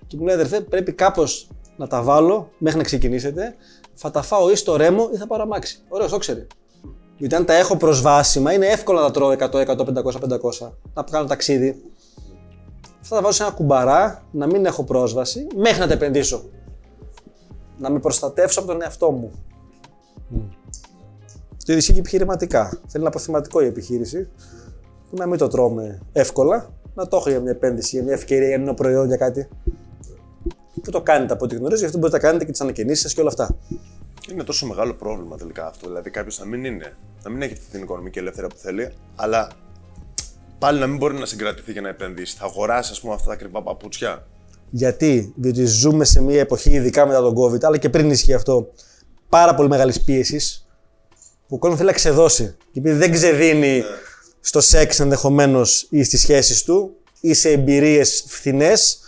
A: και μου λέει αδερφέ, πρέπει κάπως να τα βάλω μέχρι να ξεκινήσετε. Θα τα φάω ή στο ρέμο ή θα πάρω αμάξι. Ωραίος, το ξέρει. Γιατί αν τα έχω προσβάσιμα, είναι εύκολο να τα τρώω 100, 100, 500, 500. Να κάνω ταξίδι. Αυτά τα βάζω σε ένα κουμπαρά, να μην έχω πρόσβαση, μέχρι να τα επενδύσω. Να με προστατεύσω από τον εαυτό μου. Το ίδιο ισχύει και επιχειρηματικά. Θέλει ένα αποθυματικό η επιχείρηση, που να μην το τρώμε εύκολα, να το έχω για μια επένδυση, για μια ευκαιρία, για ένα προϊόν, για κάτι. Που το κάνετε από ό,τι γνωρίζω, γι' αυτό μπορείτε να κάνετε και τις ανακαινήσεις σας και όλα αυτά.
D: Είναι τόσο μεγάλο πρόβλημα τελικά αυτό. Δηλαδή κάποιος να μην είναι, να μην έχει την οικονομική ελευθερία που θέλει, αλλά πάλι να μην μπορεί να συγκρατηθεί για να επενδύσει. Θα αγοράσει, ας πούμε, αυτά τα ακριβά παπούτσια.
A: Γιατί, διότι ζούμε σε μια εποχή, ειδικά μετά τον COVID, αλλά και πριν ισχύει αυτό, πάρα πολύ μεγάλης πίεσης, που ο κόσμος θέλει να ξεδώσει. Και επειδή δεν ξεδίνει στο σεξ ενδεχομένως ή στις σχέσεις του ή σε εμπειρίες φθηνές,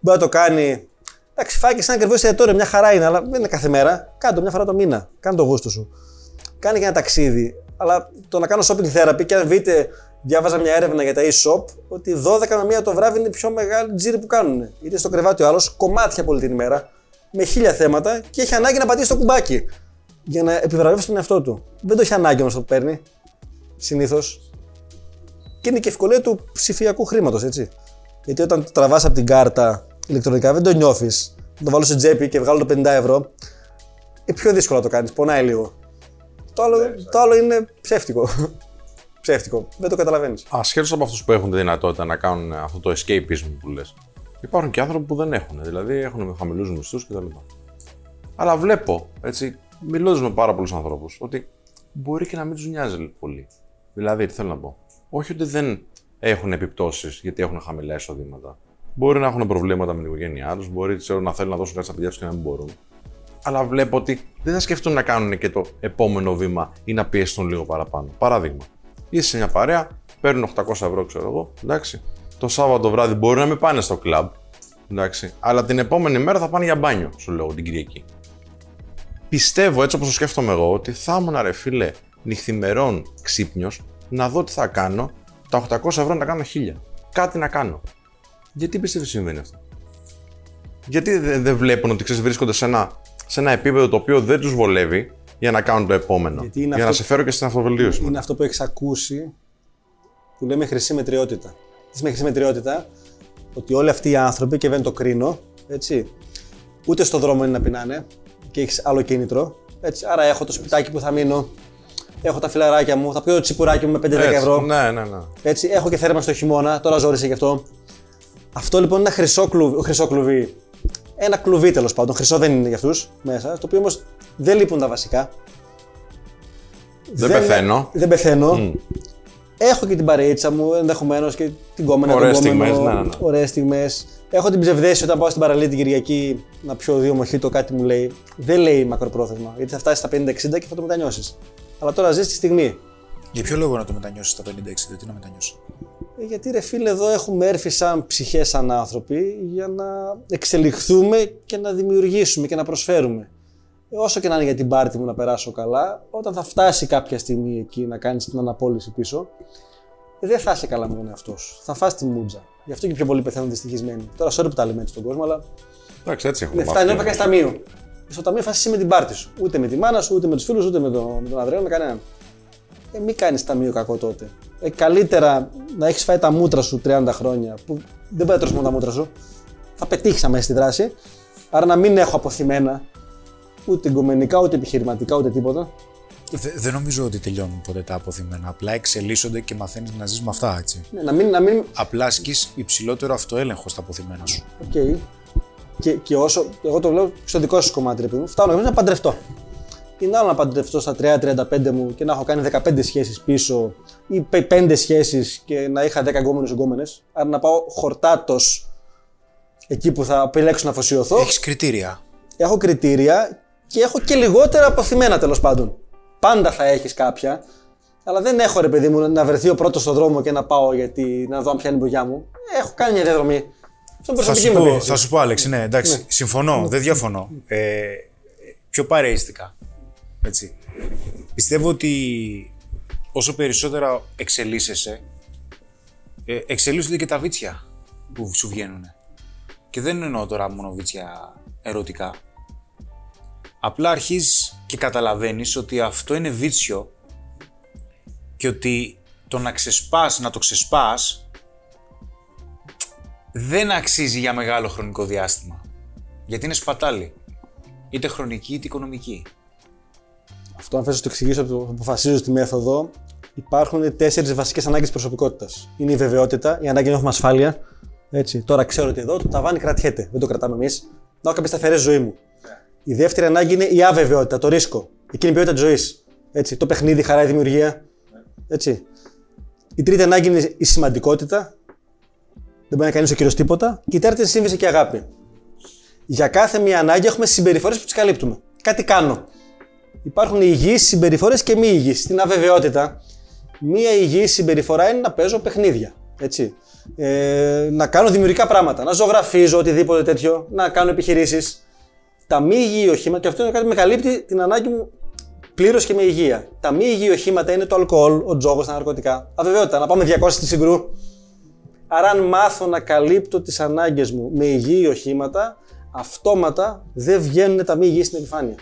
A: μπορεί να το κάνει. Εντάξει, φάκι σαν ακριβώς εστιατόριο, μια χαρά είναι, αλλά δεν είναι κάθε μέρα. Κάντο μια φορά το μήνα. Κάνε το γούστο σου. Κάνει και ένα ταξίδι. Αλλά το να κάνω shopping therapy και αν δείτε, διάβαζα μια έρευνα για τα e-shop, ότι 12 με 1 το βράδυ είναι η πιο μεγάλη τζίρι που κάνουν. Γιατί στο κρεβάτι ο άλλος κομμάτια πολύ την ημέρα, με χίλια θέματα και έχει ανάγκη να πατήσει το κουμπάκι για να επιβραβεύσει τον εαυτό του. Δεν το έχει ανάγκη όμως αυτό που παίρνει. Συνήθως. Και είναι και ευκολία του ψηφιακού χρήματος, έτσι. Γιατί όταν το τραβάς από την κάρτα ηλεκτρονικά δεν το νιώθεις. Το βάλω σε τσέπη και βγάλω το 50 ευρώ. Ε, πιο δύσκολο να το κάνεις. Πονάει λίγο. Το άλλο, το άλλο είναι ψεύτικο. ψεύτικο. Δεν το καταλαβαίνεις.
C: Ασχέτω από αυτούς που έχουν τη δυνατότητα να κάνουν αυτό το escapism που λες, υπάρχουν και άνθρωποι που δεν έχουν. Δηλαδή έχουν χαμηλούς μισθούς κτλ. Αλλά βλέπω, έτσι, μιλώντας με πάρα πολλούς ανθρώπους, ότι μπορεί και να μην τους νοιάζει πολύ. Δηλαδή, τι θέλω να πω. Όχι ότι δεν έχουν επιπτώσεις γιατί έχουν χαμηλά εισοδήματα. Μπορεί να έχουν προβλήματα με την οικογένειά τους, μπορεί ξέρω, να θέλουν να δώσουν κάτι στα παιδιά τους και να μην μπορούν. Αλλά βλέπω ότι δεν θα σκεφτούν να κάνουν και το επόμενο βήμα ή να πιέσουν λίγο παραπάνω. Παράδειγμα, είσαι σε μια παρέα, παίρνουν 800 ευρώ, ξέρω εγώ, εντάξει. Το Σάββατο βράδυ μπορεί να μην πάνε στο κλαμπ, εντάξει. Αλλά την επόμενη μέρα θα πάνε για μπάνιο, σου λέω την Κυριακή. Πιστεύω έτσι όπως το σκέφτομαι εγώ ότι θα ήμουν ρε φίλε νυχθημερών ξύπνιος να δω τι θα κάνω, τα 800 ευρώ να τα κάνω 1000. Κάτι να κάνω. Γιατί πιστεύεις συμβαίνει αυτό; Γιατί δεν δεν βλέπουν ότι ξέρεις, βρίσκονται σε ένα, σε ένα επίπεδο το οποίο δεν τους βολεύει για να κάνουν το επόμενο.
A: Γιατί είναι
C: για να
A: αυτό-
C: σε φέρω και στην αυτοβελτίωση.
A: Είναι αυτό που έχεις ακούσει που λέμε χρυσή μετριότητα. Τι σημαίνει χρυσή μετριότητα, ότι όλοι αυτοί οι άνθρωποι, και δεν το κρίνω, έτσι, ούτε στο δρόμο είναι να πεινάνε και έχεις άλλο κίνητρο. Έτσι, άρα έχω το σπιτάκι που θα μείνω, έχω τα φιλαράκια μου, θα πιω το τσιπουράκι μου με 5-10
C: Έτσι,
A: ευρώ.
C: Ναι, ναι, ναι.
A: Έτσι, έχω και θέρμα στο χειμώνα, τώρα ζόρισε γι' αυτό. Αυτό λοιπόν είναι ένα χρυσό κλουβί. Χρυσό κλουβί. Ένα κλουβί τέλος πάντων. Χρυσό δεν είναι για αυτούς μέσα. Στο οποίο όμως δεν λείπουν τα βασικά.
C: Δεν πεθαίνω.
A: Δεν πεθαίνω. Έχω και την παρείτσα μου ενδεχομένως και την κόμενα
C: Ωραίες
A: τον κόμενο.
C: στιγμές, ναι, ναι, ναι.
A: Ωραίες στιγμές. Έχω την ψευδέση όταν πάω στην παραλία την Κυριακή να πιω δύο μοχίτο, κάτι μου λέει. Δεν λέει μακροπρόθεσμα. Γιατί θα φτάσει στα 50-60 και θα το μετανιώσεις. Αλλά τώρα ζεις τη στιγμή.
B: Για ποιο λόγο να το μετανιώσεις στα 50-60, τι να μετανιώσει.
A: Ε, Γιατί ρε φίλε εδώ έχουμε έρθει σαν ψυχές, σαν άνθρωποι για να εξελιχθούμε και να δημιουργήσουμε και να προσφέρουμε. Ε, όσο και να είναι για την πάρτη μου να περάσω καλά, όταν θα φτάσει κάποια στιγμή εκεί να κάνεις την αναπόλυση πίσω, ε, δεν θα είσαι καλά με τον εαυτό σου. Θα φας τη μούτζα. Γι' αυτό και πιο πολλοί πεθαίνουν δυστυχισμένοι. Τώρα, sorry που τα λέμε έτσι στον κόσμο, αλλά
C: Εντάξει, έτσι έχουμε.
A: δεν φτάνει να
C: μάθει.
A: πάει ταμείο. Στο ταμείο θα είσαι με την πάρτη σου. Ούτε με τη μάνα σου, ούτε με τους φίλους, ούτε με, τον με τον Ανδρέο, με κανέναν. Ε, μην κάνεις ταμείο κακό τότε. Ε, καλύτερα να έχεις φάει τα μούτρα σου 30 χρόνια, που δεν μπορεί να τρως εσύ μόνο τα μούτρα σου. Θα πετύχεις αμέσως στη δράση. Άρα να μην έχω απωθημένα ούτε γκομενικά, ούτε επιχειρηματικά, ούτε τίποτα.
B: Δε- δεν νομίζω ότι τελειώνουν ποτέ τα απωθημένα. Απλά εξελίσσονται και μαθαίνεις να ζεις με αυτά, έτσι.
A: Ναι, να μην, να μην
B: Απλά ασκείς υψηλότερο αυτοέλεγχο στα απωθημένα σου.
A: Οκ. Και, και όσο. Εγώ το λέω στο δικό σας κομμάτι, ρε παιδί μου. Φτάνω να παντρευτώ. Είναι άλλο να παντρευτώ στα 30-35 μου και να έχω κάνει 15 σχέσεις πίσω ή 5 σχέσεις και να είχα 10 γκόμενους εγκόμενες. Άρα να πάω χορτάτος εκεί που θα επιλέξω να αφοσιωθώ.
B: Έχεις κριτήρια.
A: Έχω κριτήρια και έχω και λιγότερα αποθυμένα τέλος πάντων. Πάντα θα έχεις κάποια. Αλλά δεν έχω ρε παιδί μου να βρεθεί ο πρώτος στον δρόμο και να πάω γιατί να δω αν πιάνει η μπογιά μου. Έχω κάνει μια διαδρομή. Αυτό είναι
B: Θα
A: προσωπική
B: σου,
A: μου
B: πω,
A: εμπειρία.
B: θα σου πω, Άλεξ, ναι, εντάξει, συμφωνώ, δεν διαφωνώ. Ε, πιο παρεϊστικά. Έτσι. Πιστεύω ότι όσο περισσότερα εξελίσσεσαι, ε, εξελίσσονται και τα βίτσια που σου βγαίνουν. Και δεν εννοώ τώρα μόνο βίτσια ερωτικά. Απλά αρχίζεις και καταλαβαίνεις ότι αυτό είναι βίτσιο και ότι το να ξεσπάς, να το ξεσπάς, δεν αξίζει για μεγάλο χρονικό διάστημα. Γιατί είναι σπατάλη. Είτε χρονική είτε οικονομική.
A: Αυτό, αν θες να το εξηγήσω, που αποφασίζω στη μέθοδο, υπάρχουν τέσσερις βασικές ανάγκες προσωπικότητας. Είναι η βεβαιότητα, η ανάγκη να έχουμε ασφάλεια. Έτσι. Τώρα ξέρω ότι εδώ το ταβάνι κρατιέται, δεν το κρατάμε εμείς. Να έχω κάποια σταθερέ ζωή μου. Η δεύτερη ανάγκη είναι η αβεβαιότητα, το ρίσκο. Εκείνη η ποιότητα της ζωής. Το παιχνίδι, η χαρά, η δημιουργία. Έτσι. Η τρίτη ανάγκη είναι η σημαντικότητα. Δεν μπορεί να κάνει ο κύριος τίποτα. Και η τέταρτη είναι η σύμβηση και η αγάπη. Για κάθε μία ανάγκη έχουμε συμπεριφορές που τις καλύπτουμε. Κάτι κάνω. Υπάρχουν υγιείς συμπεριφορές και μη υγιείς. Στην αβεβαιότητα, μία υγιή συμπεριφορά είναι να παίζω παιχνίδια. Έτσι. Ε, να κάνω δημιουργικά πράγματα, να ζωγραφίζω οτιδήποτε τέτοιο, να κάνω επιχειρήσεις. Τα μη υγιή οχήματα, και αυτό είναι κάτι που με καλύπτει την ανάγκη μου πλήρως και με υγεία. Τα μη υγιή οχήματα είναι το αλκοόλ, ο τζόγος, τα ναρκωτικά. Αβεβαιότητα, να πάμε 200 στη συγκρού. Άρα, αν μάθω να καλύπτω τις ανάγκες μου με υγιή οχήματα, αυτόματα δεν βγαίνουν τα μη υγιή στην επιφάνεια.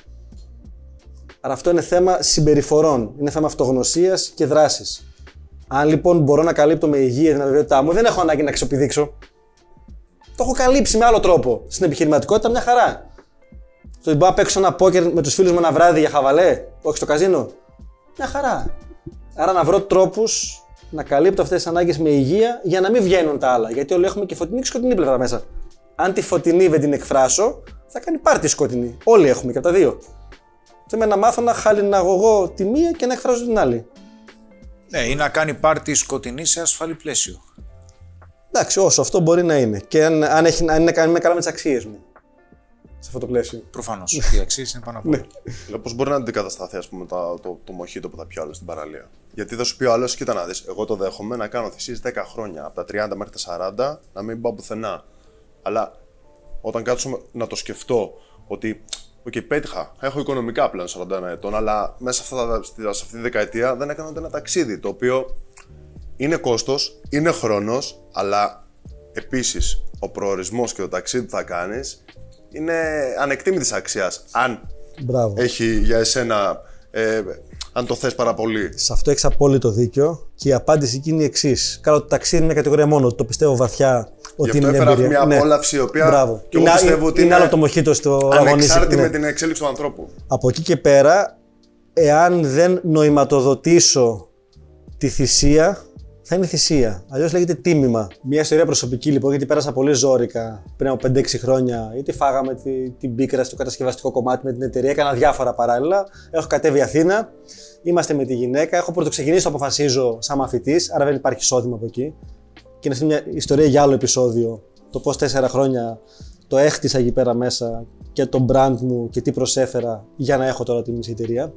A: Άρα αυτό είναι θέμα συμπεριφορών. Είναι θέμα αυτογνωσίας και δράσης. Αν λοιπόν μπορώ να καλύπτω με υγεία την αβεβαιότητά μου, δεν έχω ανάγκη να ξεπηδείξω. Το έχω καλύψει με άλλο τρόπο. Στην επιχειρηματικότητα μια χαρά. Στο ότι μπορώ να παίξω ένα πόκερ με τους φίλους μου ένα βράδυ για χαβαλέ, όχι στο καζίνο. Μια χαρά. Άρα να βρω τρόπους να καλύπτω αυτές τις ανάγκες με υγεία για να μην βγαίνουν τα άλλα. Γιατί όλοι έχουμε και φωτεινή και σκοτεινή πλευρά μέσα. Αν τη φωτεινή δεν την εκφράσω, θα κάνει πάρτι σκοτεινή. Όλοι έχουμε και από τα δύο. Θέλω να μάθω να χαλιναγωγώ τη μία και να εκφράζω την άλλη.
B: Ναι, ή να κάνει πάρτι σκοτεινή σε ασφαλή πλαίσιο.
A: Εντάξει, όσο αυτό μπορεί να είναι. Και αν, αν, έχει, αν είναι κάνει καλά με τις αξίες μου. Σε αυτό το πλαίσιο.
B: Προφανώς. Οι αξίες είναι πάνω από όλα.
D: Λέω πώς μπορεί να αντικατασταθεί ας πούμε, το, το, το μοχίτο που θα πιω άλλο στην παραλία; Γιατί θα σου πει ο άλλος, κοίτα να δεις, εγώ το δέχομαι να κάνω θυσίες 10 χρόνια, από τα 30 μέχρι τα 40, να μην πάω πουθενά. Αλλά όταν κάτσουμε να το σκεφτώ ότι, οκ, πέτυχα, έχω οικονομικά πλέον 41 ετών, αλλά μέσα σε, αυτά, τα- σε αυτή τη δεκαετία δεν έκανα ούτε ένα ταξίδι, το οποίο είναι κόστος, είναι χρόνος, αλλά επίσης ο προορισμός και το ταξίδι που θα κάνεις είναι ανεκτήμητης αξίας. Αν
A: Μπράβο.
D: έχει για εσένα, ε, αν το θες πάρα πολύ.
A: Σε αυτό έχεις απόλυτο δίκιο και η απάντηση εκεί είναι η εξής. Κάνω το ταξίδι είναι μια κατηγορία μόνο. Το πιστεύω βαθιά ότι
D: Γι'
A: είναι
D: αυτό
A: μια
D: έφερα
A: εμπειρία.
D: μια απόλαυση η οποία
A: Μπράβο.
D: και εγώ
A: είναι,
D: πιστεύω ότι
A: είναι
D: είναι
A: άλλο το μοχίτο στο αγωνιστικό.
D: Ανεξάρτητη
A: ναι.
D: με την εξέλιξη του ανθρώπου.
A: Από εκεί και πέρα, εάν δεν νοηματοδοτήσω τη θυσία, θα είναι θυσία. Αλλιώς λέγεται τίμημα. Μια ιστορία προσωπική λοιπόν, γιατί πέρασα πολύ ζώρικα πριν από 5-6 χρόνια. Είτε φάγαμε τη, την πίκρα στο κατασκευαστικό κομμάτι με την εταιρεία, έκανα διάφορα παράλληλα. Έχω κατέβει Αθήνα, είμαστε με τη γυναίκα. Έχω πρωτοξεκινήσει το αποφασίζω σαν μαθητής, άρα δεν υπάρχει εισόδημα από εκεί. Και είναι αυτή μια ιστορία για άλλο επεισόδιο. Το πώς τέσσερα χρόνια το έχτισα εκεί πέρα μέσα και το brand μου και τι προσέφερα για να έχω τώρα τη μισή εταιρεία.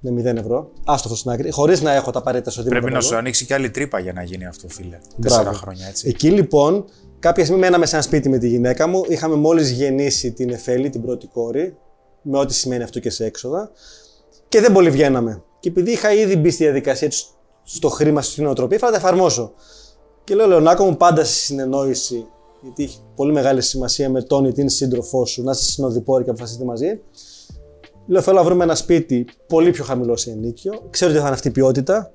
A: Με 0 ευρώ. Άστο αυτό στην άκρη. Χωρίς να έχω τα απαραίτητα εισοδήματα.
B: Πρέπει να
A: εδώ.
B: σου ανοίξει και άλλη τρύπα για να γίνει αυτό, φίλε.
A: Μπράβο.
B: Τέσσερα χρόνια έτσι.
A: Εκεί λοιπόν, κάποια στιγμή μέναμε σε ένα σπίτι με τη γυναίκα μου. Είχαμε μόλις γεννήσει την Εφέλη, την πρώτη κόρη, με ό,τι σημαίνει αυτό και σε έξοδα. Και δεν πολύ βγαίναμε. Και επειδή είχα ήδη μπει στη διαδικασία έτσι, στο χρήμα, στην νοοτροπία, ήθελα να τα εφαρμόσω. Και λέω, Λεωνάκο μου, πάντα στη συνεννόηση, γιατί έχει πολύ μεγάλη σημασία με τον ή την σύντροφό σου, να είστε συνοδοιπόροι και αποφασίσετε μαζί. Λέω, θέλω να βρούμε ένα σπίτι πολύ πιο χαμηλό σε ενίκιο. Ξέρω ότι θα είναι αυτή η ποιότητα.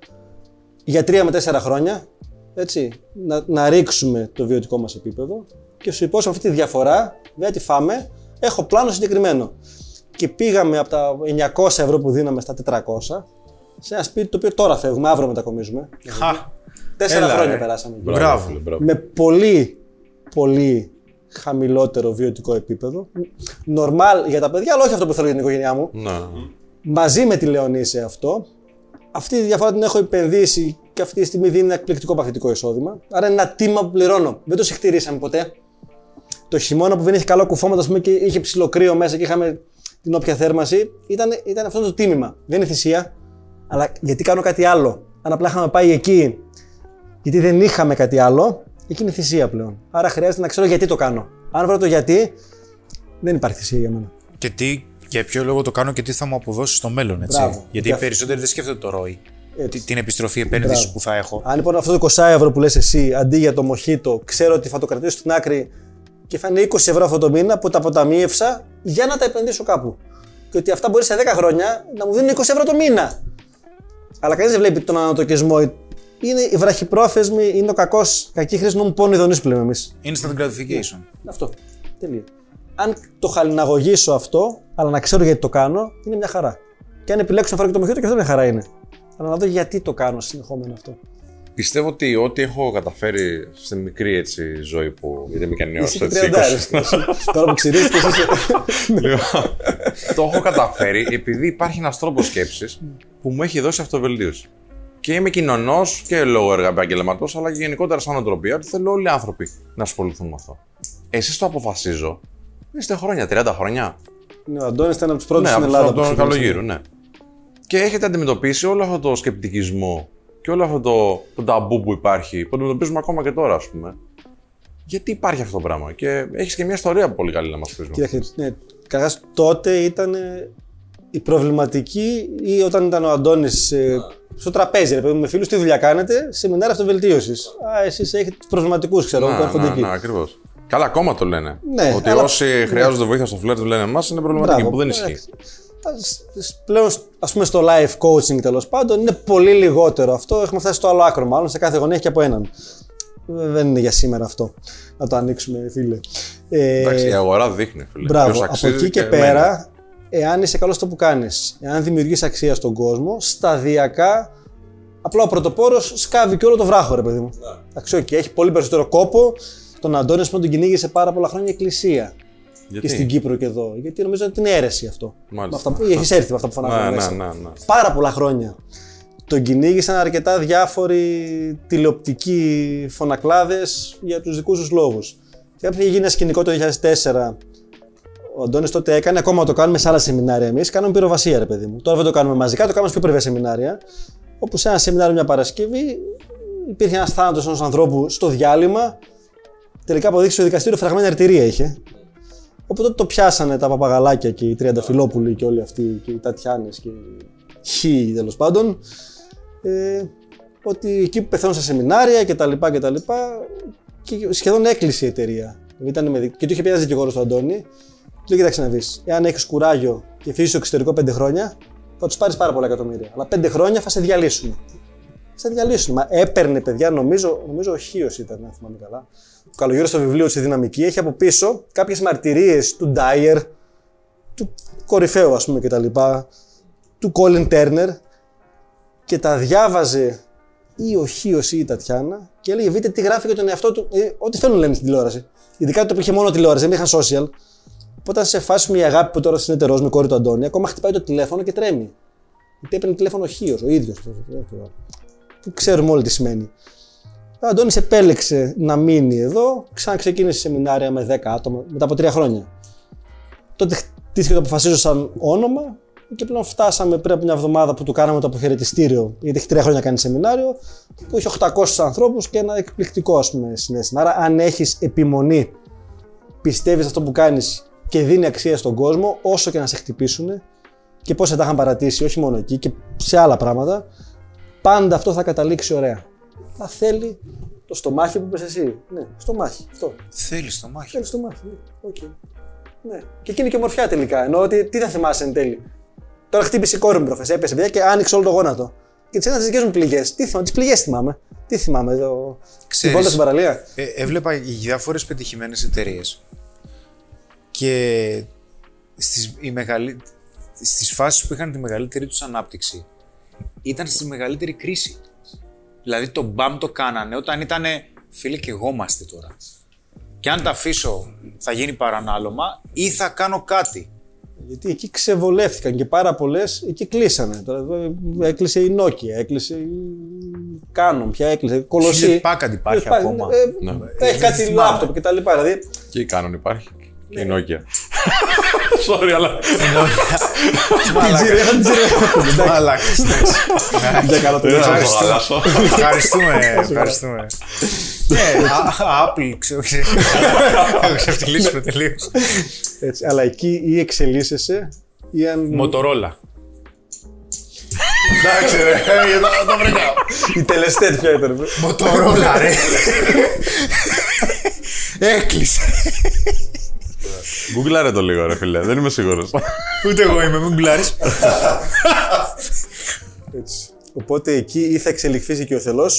A: Για τρία με τέσσερα χρόνια, έτσι, να, να ρίξουμε το βιωτικό μας επίπεδο και σου υπόσχομαι αυτή τη διαφορά, δεν τη φάμε, έχω πλάνο συγκεκριμένο. Και πήγαμε από τα 900 ευρώ που δίναμε στα 400 σε ένα σπίτι το οποίο τώρα φεύγουμε, αύριο μετακομίζουμε.
B: Χα.
A: Τέσσερα
B: Έλα,
A: χρόνια
B: ρε.
A: περάσαμε εκεί.
B: Μπράβο.
C: φίλε, μπράβο.
A: Με πολύ, πολύ χαμηλότερο βιωτικό επίπεδο. Νορμάλ για τα παιδιά, αλλά όχι αυτό που θέλω για την οικογένειά μου.
C: Ναι.
A: Μαζί με τη Λεωνή σε αυτό. Αυτή τη διαφορά την έχω επενδύσει και αυτή τη στιγμή δίνει ένα εκπληκτικό παθητικό εισόδημα. Άρα είναι ένα τίμα που πληρώνω. Δεν το συχτηρίσαμε ποτέ. Το χειμώνα που δεν είχε καλό κουφώματα ας πούμε, και είχε ψηλό κρύο μέσα και είχαμε την όποια θέρμανση, ήταν, ήταν αυτό το τίμημα. Δεν είναι θυσία, αλλά γιατί κάνω κάτι άλλο. Αν απλά είχαμε πάει εκεί, γιατί δεν είχαμε κάτι άλλο, εκεί είναι θυσία πλέον. Άρα χρειάζεται να ξέρω γιατί το κάνω. Αν βρω το γιατί, δεν υπάρχει θυσία για μένα.
B: Και τι, για ποιο λόγο το κάνω και τι θα μου αποδώσεις στο μέλλον, έτσι;
A: Μπράβο.
B: Γιατί
A: Και
B: οι
A: αυτό-
B: περισσότεροι δεν σκέφτονται το ρόι.
A: Έτσι.
B: Τι- Την επιστροφή επένδυσης
A: Μπράβο.
B: που θα έχω.
A: Αν λοιπόν αυτό το 20 ευρώ που λες εσύ, αντί για το μοχίτο, ξέρω ότι θα το κρατήσω στην άκρη και θα είναι 20 ευρώ αυτό το μήνα που τα αποταμίευσα για να τα επενδύσω κάπου. Και ότι αυτά μπορεί σε 10 χρόνια να μου δίνουν 20 ευρώ το μήνα. Αλλά κανείς δεν βλέπει τον ανατοκισμό. Είναι η βραχυπρόθεσμη, είναι ο κακός, κακή χρήση νόμου πόνο ειδονή που λέμε εμείς.
B: Instant gratification.
A: Αυτό. Τελεία. Αν το χαλιναγωγήσω αυτό, αλλά να ξέρω γιατί το κάνω, είναι μια χαρά. Και αν επιλέξω να φέρω και το μοχίτο, και αυτό μια χαρά είναι. Αλλά να δω γιατί το κάνω συνεχόμενο αυτό.
C: Πιστεύω ότι ό,τι έχω καταφέρει στη μικρή έτσι, ζωή που είτε με κάνει
A: Είσαι
C: όσο
A: και
C: έτσι 20.
A: 30 Τώρα που ξυρίστηκες είσαι.
C: Λοιπόν, το έχω καταφέρει επειδή υπάρχει ένας τρόπος σκέψης που μου έχει δώσει αυτοβελτίωση. Και είμαι κοινωνός και λόγω έργα επαγγελματό, αλλά και γενικότερα σαν οτροπία ότι θέλω όλοι οι άνθρωποι να ασχοληθούν με αυτό. Εσείς το αποφασίζω. Είστε χρόνια, 30 χρόνια.
A: Ναι, ο Αντώνης ήταν από τους πρώτους
C: ναι,
A: στην
C: από
A: Ελλάδα.
C: τον-
A: που
C: τον
A: ξεκίνησε.
C: καλογύρω, ναι. Και έχετε αντιμετωπίσει όλο αυτό το σκεπτικισμό και όλο αυτό το, το ταμπού που υπάρχει, που αντιμετωπίζουμε ακόμα και τώρα, ας πούμε. Γιατί υπάρχει αυτό το πράγμα. Και έχεις και μια ιστορία πολύ καλή να μας πεις.
A: Κοίταξε, ναι, καταρχάς τότε ήταν ε, η προβληματική ή όταν ήταν ο Αντώνης ε, στο τραπέζι, ρε παιδί μου, με φίλους, τι δουλειά κάνετε, σεμινάρια αυτοβελτίωσης. Α, εσείς έχετε τους προβληματικούς, ξέρω εγώ, που έρχονται
C: ναι,
A: εκεί.
C: ναι, ακριβώς. Καλά, ακόμα το λένε.
A: Ναι,
C: ότι
A: αλλά-
C: όσοι χρειάζονται βοήθεια στο φλερτ λένε εμάς είναι προβληματική, που δεν ισχύει.
A: εντάξει. Ας- ας- Πλέον, ας πούμε, στο live coaching τέλος πάντων είναι πολύ λιγότερο αυτό. Έχουμε φτάσει στο άλλο άκρο, μάλλον σε κάθε γωνία έχει και από έναν. Ε, Δεν είναι για σήμερα αυτό. Να το ανοίξουμε, φίλε. Ε,
C: Εντάξει, η αγορά δείχνει, φίλε.
A: Μπράβο.
C: Ποιος
A: Από
C: αξίζει
A: εκεί και,
C: μένει.
A: πέρα, εάν είσαι καλός στο που κάνεις, εάν δημιουργείς αξία στον κόσμο, σταδιακά απλά ο πρωτοπόρος σκάβει και όλο το βράχο, ρε παιδί μου. Εντάξει, οκ, έχει πολύ περισσότερο κόπο. Τον Αντώνης, ας πούμε, τον κυνήγησε πάρα πολλά χρόνια η εκκλησία.
C: Γιατί;
A: Και στην Κύπρο και εδώ. Γιατί νομίζω ότι είναι αίρεση αυτό.
C: Μάλιστα.
A: Με αυτά που έχεις έρθει με αυτά που φωνάζουν
C: Ναι,
A: μέσα.
C: ναι, ναι, ναι.
A: Πάρα πολλά χρόνια. τον κυνήγησαν αρκετά διάφοροι τηλεοπτικοί φωνακλάδες για τους δικούς τους λόγους. Και κάποια είχε γίνει ένα σκηνικό το 2004 ο Αντώνης τότε έκανε, ακόμα το κάνουμε σε άλλα σεμινάρια εμείς. Κάνουμε πυροβασία, ρε παιδί μου. Τώρα δεν το κάνουμε μαζικά, το κάνουμε σε πιο πρεβέ σεμινάρια. Όπου σε ένα σεμινάριο μια Παρασκευή υπήρχε ένας θάνατος ενός ανθρώπου στο διάλειμμα. Τελικά αποδείξει στο δικαστήριο φραγμένη αρτηρία είχε. Οπότε το πιάσανε τα παπαγαλάκια και οι Τριανταφυλόπουλοι και όλοι αυτοί και οι Τατιάνες και οι Χ τέλος πάντων. Ε, ότι εκεί που πεθαίνουν σε σεμινάρια κτλ. Και, και σχεδόν έκλεισε η εταιρεία. Ήταν με, και του είχε πει ένα δικηγόρος του Αντώνη Λέει, κοίταξε να δεις. Εάν έχεις κουράγιο και φύγει στο εξωτερικό πέντε χρόνια, θα τους πάρεις πάρα πολλά εκατομμύρια. Αλλά πέντε χρόνια θα σε διαλύσουν. Θα σε διαλύσουν. Μα έπαιρνε παιδιά, νομίζω, νομίζω ο Χίος ήταν, αν θυμάμαι καλά. Ο καλογύρος στο βιβλίο της Δυναμική έχει από πίσω κάποιες μαρτυρίες του Ντάιερ, του κορυφαίου ας πούμε κτλ. Του Κόλιν Τέρνερ και τα διάβαζε ή ο Χίος ή η Τατιάνα και έλεγε: Βείτε τι γράφει για τον εαυτό του. Ε, ό,τι θέλουν λένε στην τηλεόραση. Ειδικά το που είχε μόνο τηλεόραση, δεν είχαν social. Οπότε σε φάση μια αγάπη που τώρα συνεταιρό με κόρη του Αντώνη, ακόμα χτυπάει το τηλέφωνο και τρέμει. Γιατί έπαιρνε τηλέφωνο χείος, ο ίδιος. Που ξέρουμε όλοι τι σημαίνει. Ο Αντώνης επέλεξε να μείνει εδώ, ξαναξεκίνησε σεμινάρια με 10 άτομα μετά από 3 χρόνια. Τότε χτίστηκε το αποφασίζω σαν όνομα και πλέον φτάσαμε πριν από μια εβδομάδα που του κάναμε το αποχαιρετιστήριο, γιατί έχει 3 χρόνια κάνει σεμινάριο, που έχει 800 ανθρώπους και ένα εκπληκτικό ας πούμε συνέστημα. Άρα, αν έχεις επιμονή, πιστεύεις αυτό που κάνεις και δίνει αξία στον κόσμο όσο και να σε χτυπήσουν και πώς θα τα είχαν παρατήσει, όχι μόνο εκεί και σε άλλα πράγματα, πάντα αυτό θα καταλήξει ωραία. Θα θέλει το στομάχι που είπε εσύ. Ναι, στομάχι. Αυτό.
B: Θέλει στομάχι.
A: Θέλει στομάχι. Ναι. Okay. ναι. Και εκείνη και ομορφιά τελικά. Ενώ ότι τι θα θυμάσαι εν τέλει. Τώρα χτύπησε η κόρη μου προφέ. Έπεσε παιδιά και άνοιξε όλο το γόνατο. Και τις ένα δικές μου πληγές. Τι θυμάμαι, τις πληγές θυμάμαι. Τι θυμάμαι, το... Ξέρεις, βόλτα στην παραλία.
B: Ε, έβλεπα διάφορες πετυχημένες εταιρείες και στις, οι μεγαλύ... στις φάσεις που είχαν τη μεγαλύτερη τους ανάπτυξη ήταν στη μεγαλύτερη κρίση. Δηλαδή το μπαμ το κάνανε όταν ήταν φίλε και εγώ είμαστε τώρα. Και αν τα αφήσω θα γίνει παρανάλωμα ή θα κάνω κάτι.
A: Γιατί εκεί ξεβολεύτηκαν και πάρα πολλές εκεί κλείσανε. Τώρα έκλεισε η Nokia, έκλεισε η Canon, πια έκλεισε. Κολοσσή.
B: Packard υπάρχει ακόμα.
A: Ε, ναι. Έχει κάτι λάπτοπ κτλ. Δηλαδή,
C: και η Canon υπάρχει. Η Nokia. Sorry, αλλά.
B: Μάλακα.
A: Για καλό το
B: Ευχαριστούμε. Ευχαριστούμε. Ναι, Apple, ξέρω. Θα ξεφτυλίσουμε τελείως.
A: Αλλά εκεί ή εξελίσσεσαι ή αν.
B: Μοτορόλα.
D: Εντάξει, ρε, το βρήκα.
A: Η τελεστέτ ποια ήταν.
B: Μοτορόλα, ρε. Έκλεισε.
C: Γκουγκλάρε το λίγο, ρε φίλε. Δεν είμαι σίγουρος.
B: Ούτε εγώ είμαι, μην γκουγκλάρεις.
A: Οπότε εκεί ή θα εξελιχθεί και ο θελό,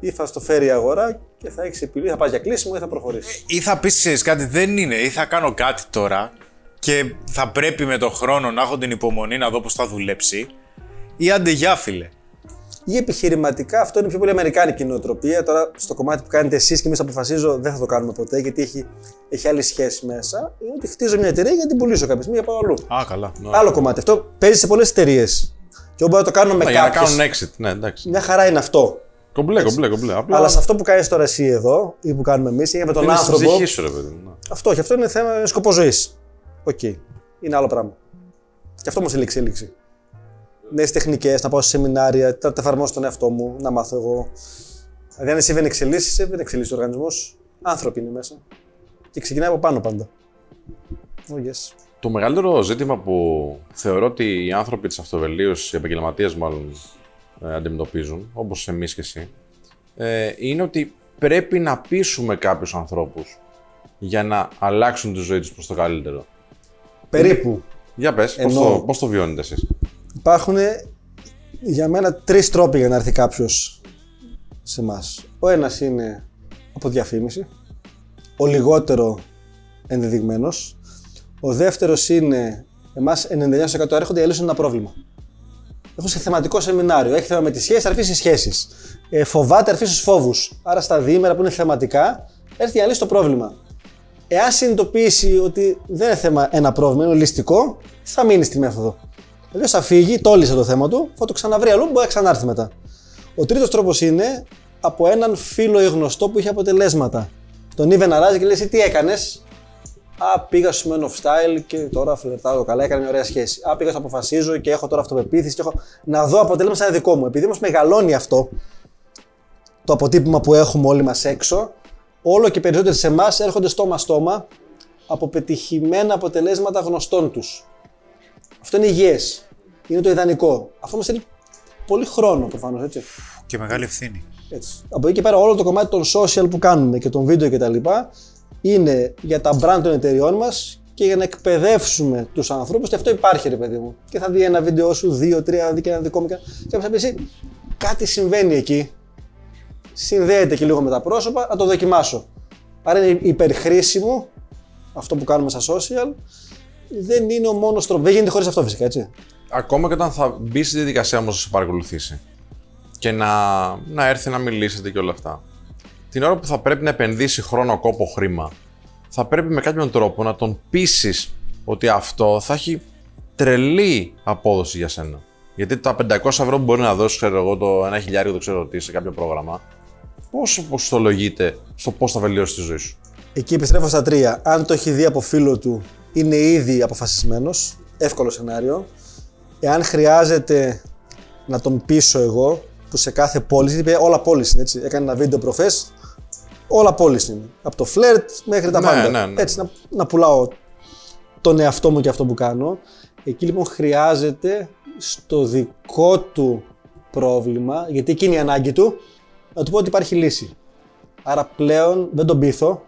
A: ή θα στο φέρει η αγορά και θα έχεις επιλογή, θα πάει για κλείσιμο ή θα προχωρήσεις.
B: Ή θα πεις κάτι, δεν είναι, ή θα κάνω κάτι τώρα και θα πρέπει με τον χρόνο να έχω την υπομονή να δω πώς θα δουλέψει. Ή άντε γεια, φίλε
A: ή επιχειρηματικά, αυτό είναι πιο πολύ αμερικάνικη νοοτροπία. Τώρα στο κομμάτι που κάνετε εσείς και εμείς αποφασίζω δεν θα το κάνουμε ποτέ γιατί έχει, έχει άλλη σχέση μέσα. Είναι ότι χτίζω μια εταιρεία για να την πουλήσω κάποια στιγμή για πάω αλλού.
B: Α, καλά.
A: Άλλο κομμάτι. Αυτό παίζει σε πολλές εταιρείες. Και μπορώ να το κάνω με κάποιου. Για
C: να κάνουν exit, ναι, εντάξει.
A: Μια χαρά είναι αυτό.
C: Κομπλέ, κομπλέ, κομπλέ.
A: Απλά... Αλλά σε αυτό που κάνεις τώρα εσύ εδώ ή που κάνουμε εμείς είναι με τον είναι άνθρωπο.
C: Σου, ρε, παιδί. Ναι.
A: Αυτό και αυτό είναι θέμα σκοπός ζωής. Οκ. Okay. Είναι άλλο πράγμα. Και αυτό όμως είναι εξέλιξη νέες τεχνικές, να πάω σε σεμινάρια, να τα εφαρμόσω στον εαυτό μου, να μάθω εγώ. Δηλαδή, αν εσύ δεν εξελίσσεσαι, δεν εξελίσσεις ο οργανισμός. Άνθρωποι είναι μέσα. Και ξεκινάει από πάνω πάντα. Oh, yes.
C: Το μεγαλύτερο ζήτημα που θεωρώ ότι οι άνθρωποι της αυτοβελίωση, οι επαγγελματίες μάλλον, ε, αντιμετωπίζουν, όπως εμείς και εσύ, ε, είναι ότι πρέπει να πείσουμε κάποιους ανθρώπους για να αλλάξουν τη ζωή τους προς το καλύτερο.
A: Περίπου.
C: Για πες, Ενώ... πώς, το, πώς το βιώνετε εσείς;
A: Υπάρχουν για μένα τρεις τρόποι για να έρθει κάποιος σε εμάς. Ο ένας είναι από διαφήμιση, ο λιγότερο ενδεδειγμένος. Ο δεύτερος είναι εμάς 99% έρχονται για λύσουν ένα πρόβλημα. Έχω σε θεματικό σεμινάριο. Έχει θέμα με τις σχέσεις, αρφήσει σχέσεις. Ε, φοβάται, αρφήσει φόβους. Άρα στα διήμερα που είναι θεματικά, έρθει για λύσει το πρόβλημα. Εάν συνειδητοποιήσει ότι δεν είναι θέμα ένα πρόβλημα, είναι ολιστικό, θα μείνει στη μέθοδο. Αλλιώ θα φύγει, τόλισε το θέμα του, θα το ξαναβρει αλλού, μπορεί να ξανάρθει μετά. Ο τρίτος τρόπος είναι από έναν φίλο ή γνωστό που είχε αποτελέσματα. Τον είδε να ράζει και λέει: «Εσύ Τι έκανες; Α, πήγα στο Men of Style και τώρα φλερτάρω καλά, έκανε μια ωραία σχέση. Α, πήγα στο αποφασίζω και έχω τώρα αυτοπεποίθηση και έχω να δω αποτέλεσμα σαν δικό μου. Επειδή όμως μεγαλώνει αυτό, το αποτύπωμα που έχουμε όλοι μας έξω, όλο και περισσότεροι σε εμάς έρχονται στόμα-στόμα από πετυχημένα αποτελέσματα γνωστών τους. Αυτό είναι υγιές. Είναι το ιδανικό. Αυτό μας θέλει πολύ χρόνο προφανώς, έτσι.
B: Και μεγάλη ευθύνη.
A: έτσι. Από εκεί και πέρα, όλο το κομμάτι των social που κάνουμε και των βίντεο κτλ. είναι για τα brand των εταιριών μας και για να εκπαιδεύσουμε τους ανθρώπους. Και αυτό υπάρχει, ρε παιδί μου. Και θα δει ένα βίντεο σου, δύο, τρία, δει και ένα δικό μου. Και κάποιο θα πει εσύ, κάτι συμβαίνει εκεί. Συνδέεται και λίγο με τα πρόσωπα, να το δοκιμάσω. Άρα είναι υπερχρήσιμο αυτό που κάνουμε στα social. Δεν είναι ο μόνος τρόπος. Δεν γίνεται χωρίς αυτό φυσικά, έτσι.
C: Ακόμα και όταν θα μπει στη διαδικασία όμως να σε παρακολουθήσει και να, να έρθει να μιλήσετε και όλα αυτά. Την ώρα που θα πρέπει να επενδύσει χρόνο, κόπο, χρήμα, θα πρέπει με κάποιον τρόπο να τον πείσεις ότι αυτό θα έχει τρελή απόδοση για σένα. Γιατί τα 500 ευρώ που μπορεί να δώσεις, ξέρω εγώ, το ένα χιλιάριο, το ξέρω τι, σε κάποιο πρόγραμμα, πόσο ποστολογείται στο πώς θα βελτιώσεις τη ζωή σου;
A: Εκεί επιστρέφω στα τρία. Αν το έχει δει από φίλο του, είναι ήδη αποφασισμένος. Εύκολο σενάριο. Εάν χρειάζεται να τον πείσω εγώ, που σε κάθε πόλη, είπε όλα πόλης είναι έτσι. Έκανε ένα βίντεο προφέ. Όλα πόλης είναι. Από το φλερτ μέχρι τα
C: Ναι,
A: πάντα.
C: ναι, ναι.
A: Έτσι, να, να πουλάω τον εαυτό μου και αυτό που κάνω. Εκεί λοιπόν χρειάζεται στο δικό του πρόβλημα, γιατί εκείνη η ανάγκη του, να του πω ότι υπάρχει λύση. Άρα πλέον δεν τον πείθω,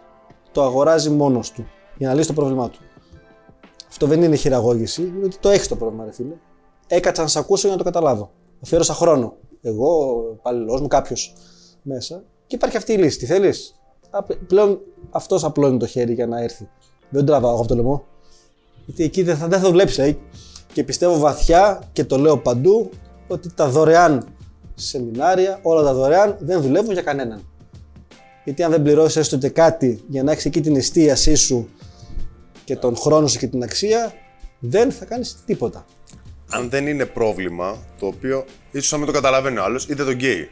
A: το αγοράζει μόνος του για να λύσει το πρόβλημά του. Αυτό δεν είναι χειραγώγηση, είναι ότι το έχεις το πρόβλημα, ρε φίλε. Έκατσα να σε ακούσω για να το καταλάβω. Αφιέρωσα χρόνο. Εγώ, ο υπαλληλό μου, κάποιος μέσα. Και υπάρχει αυτή η λύση. Τι θέλεις; Πλέον αυτός απλώνει το χέρι για να έρθει. Δεν τον τραβάω εγώ από το λαιμό. Γιατί εκεί δεν θα, δεν θα δουλέψει. ε. Και πιστεύω βαθιά και το λέω παντού ότι τα δωρεάν σεμινάρια, όλα τα δωρεάν δεν δουλεύουν για κανέναν. Γιατί αν δεν πληρώσεις έστω και κάτι για να έχεις εκεί την εστίασή σου και τον χρόνο σου και την αξία, δεν θα κάνεις τίποτα.
D: Αν δεν είναι πρόβλημα το οποίο ίσως να μην το καταλαβαίνει ο άλλος, είτε το γκέι.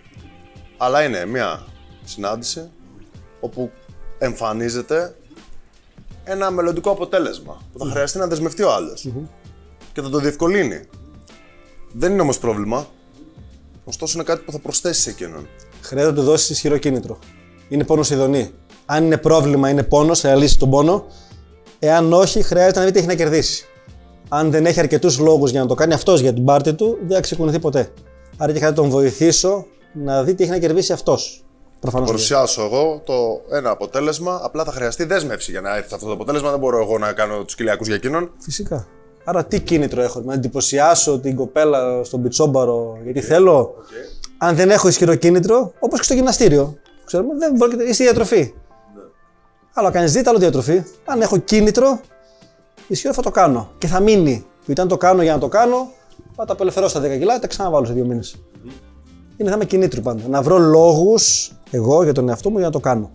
D: Αλλά είναι μια συνάντηση όπου εμφανίζεται ένα μελλοντικό αποτέλεσμα που θα χρειαστεί να δεσμευτεί ο άλλος και θα το διευκολύνει. Δεν είναι όμως πρόβλημα. Ωστόσο, είναι κάτι που θα προσθέσει σε εκείνον.
A: Χρειάζεται να του δώσεις ισχυρό κίνητρο. Είναι πόνος ειδονή. Αν είναι πρόβλημα, είναι πόνος, θα λύσει τον πόνο. Εάν όχι, χρειάζεται να δει τι έχει να κερδίσει. Αν δεν έχει αρκετούς λόγους για να το κάνει αυτός για την πάρτη του, δεν θα ξεκουνηθεί ποτέ. Άρα και χρειάζεται να τον βοηθήσω να δει τι έχει να κερδίσει αυτός. Προφανώς.
D: Παρουσιάσω εγώ το ένα αποτέλεσμα, απλά θα χρειαστεί δέσμευση για να έρθει αυτό το αποτέλεσμα. Δεν μπορώ εγώ να κάνω τους κοιλιακούς για εκείνον.
A: Φυσικά. Άρα τι κίνητρο έχω, να εντυπωσιάσω την κοπέλα στον πιτσόμπαρο γιατί θέλω. Αν δεν έχω ισχυρό κίνητρο, όπως και στο γυμναστήριο. Ξέρουμε, δεν πρόκειται, είσαι διατροφή. Άλλο κάνεις δίαιτα, άλλο διατροφή. Αν έχω κίνητρο, ισχυρό θα το κάνω και θα μείνει. Γιατί αν το κάνω για να το κάνω, θα τα απελευθερώσω στα 10 κιλά, τα ξαναβάλω σε δύο μήνες. Είναι θέμα κινήτρου πάντα. Να βρω λόγους εγώ για τον εαυτό μου για να το κάνω.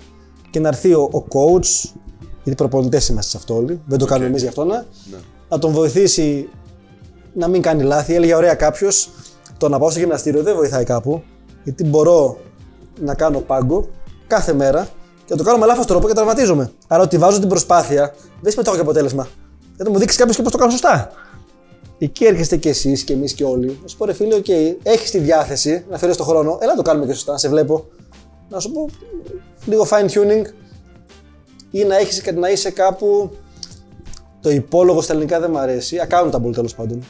A: Και να έρθει ο, ο coach, γιατί προπονητές είμαστε σε αυτό όλοι, δεν το κάνουμε εμείς γι' αυτό να, να τον βοηθήσει να μην κάνει λάθη. Έλεγε ωραία κάποιος, το να πάω στο γυμναστήριο δεν βοηθάει κάπου, γιατί μπορώ να κάνω πάγκο κάθε μέρα και να το κάνω με λάθος τρόπο και τραυματίζομαι. Άρα ότι βάζω την προσπάθεια, δεν συμμετέχω και αποτέλεσμα. Δεν μου δείξεις κάποιος και πώς το κάνω σωστά. Εκεί έρχεστε κι εσείς και εμείς και όλοι. Να σου πω ρε φίλε, οκ, έχεις τη διάθεση να φέρεις το χρόνο, έλα να το κάνουμε και σωστά, να σε βλέπω. Να σου πω λίγο fine tuning ή να, έχεις, να είσαι κάπου. Το υπόλογο στα ελληνικά δεν μου αρέσει. Accountable τέλος πάντων.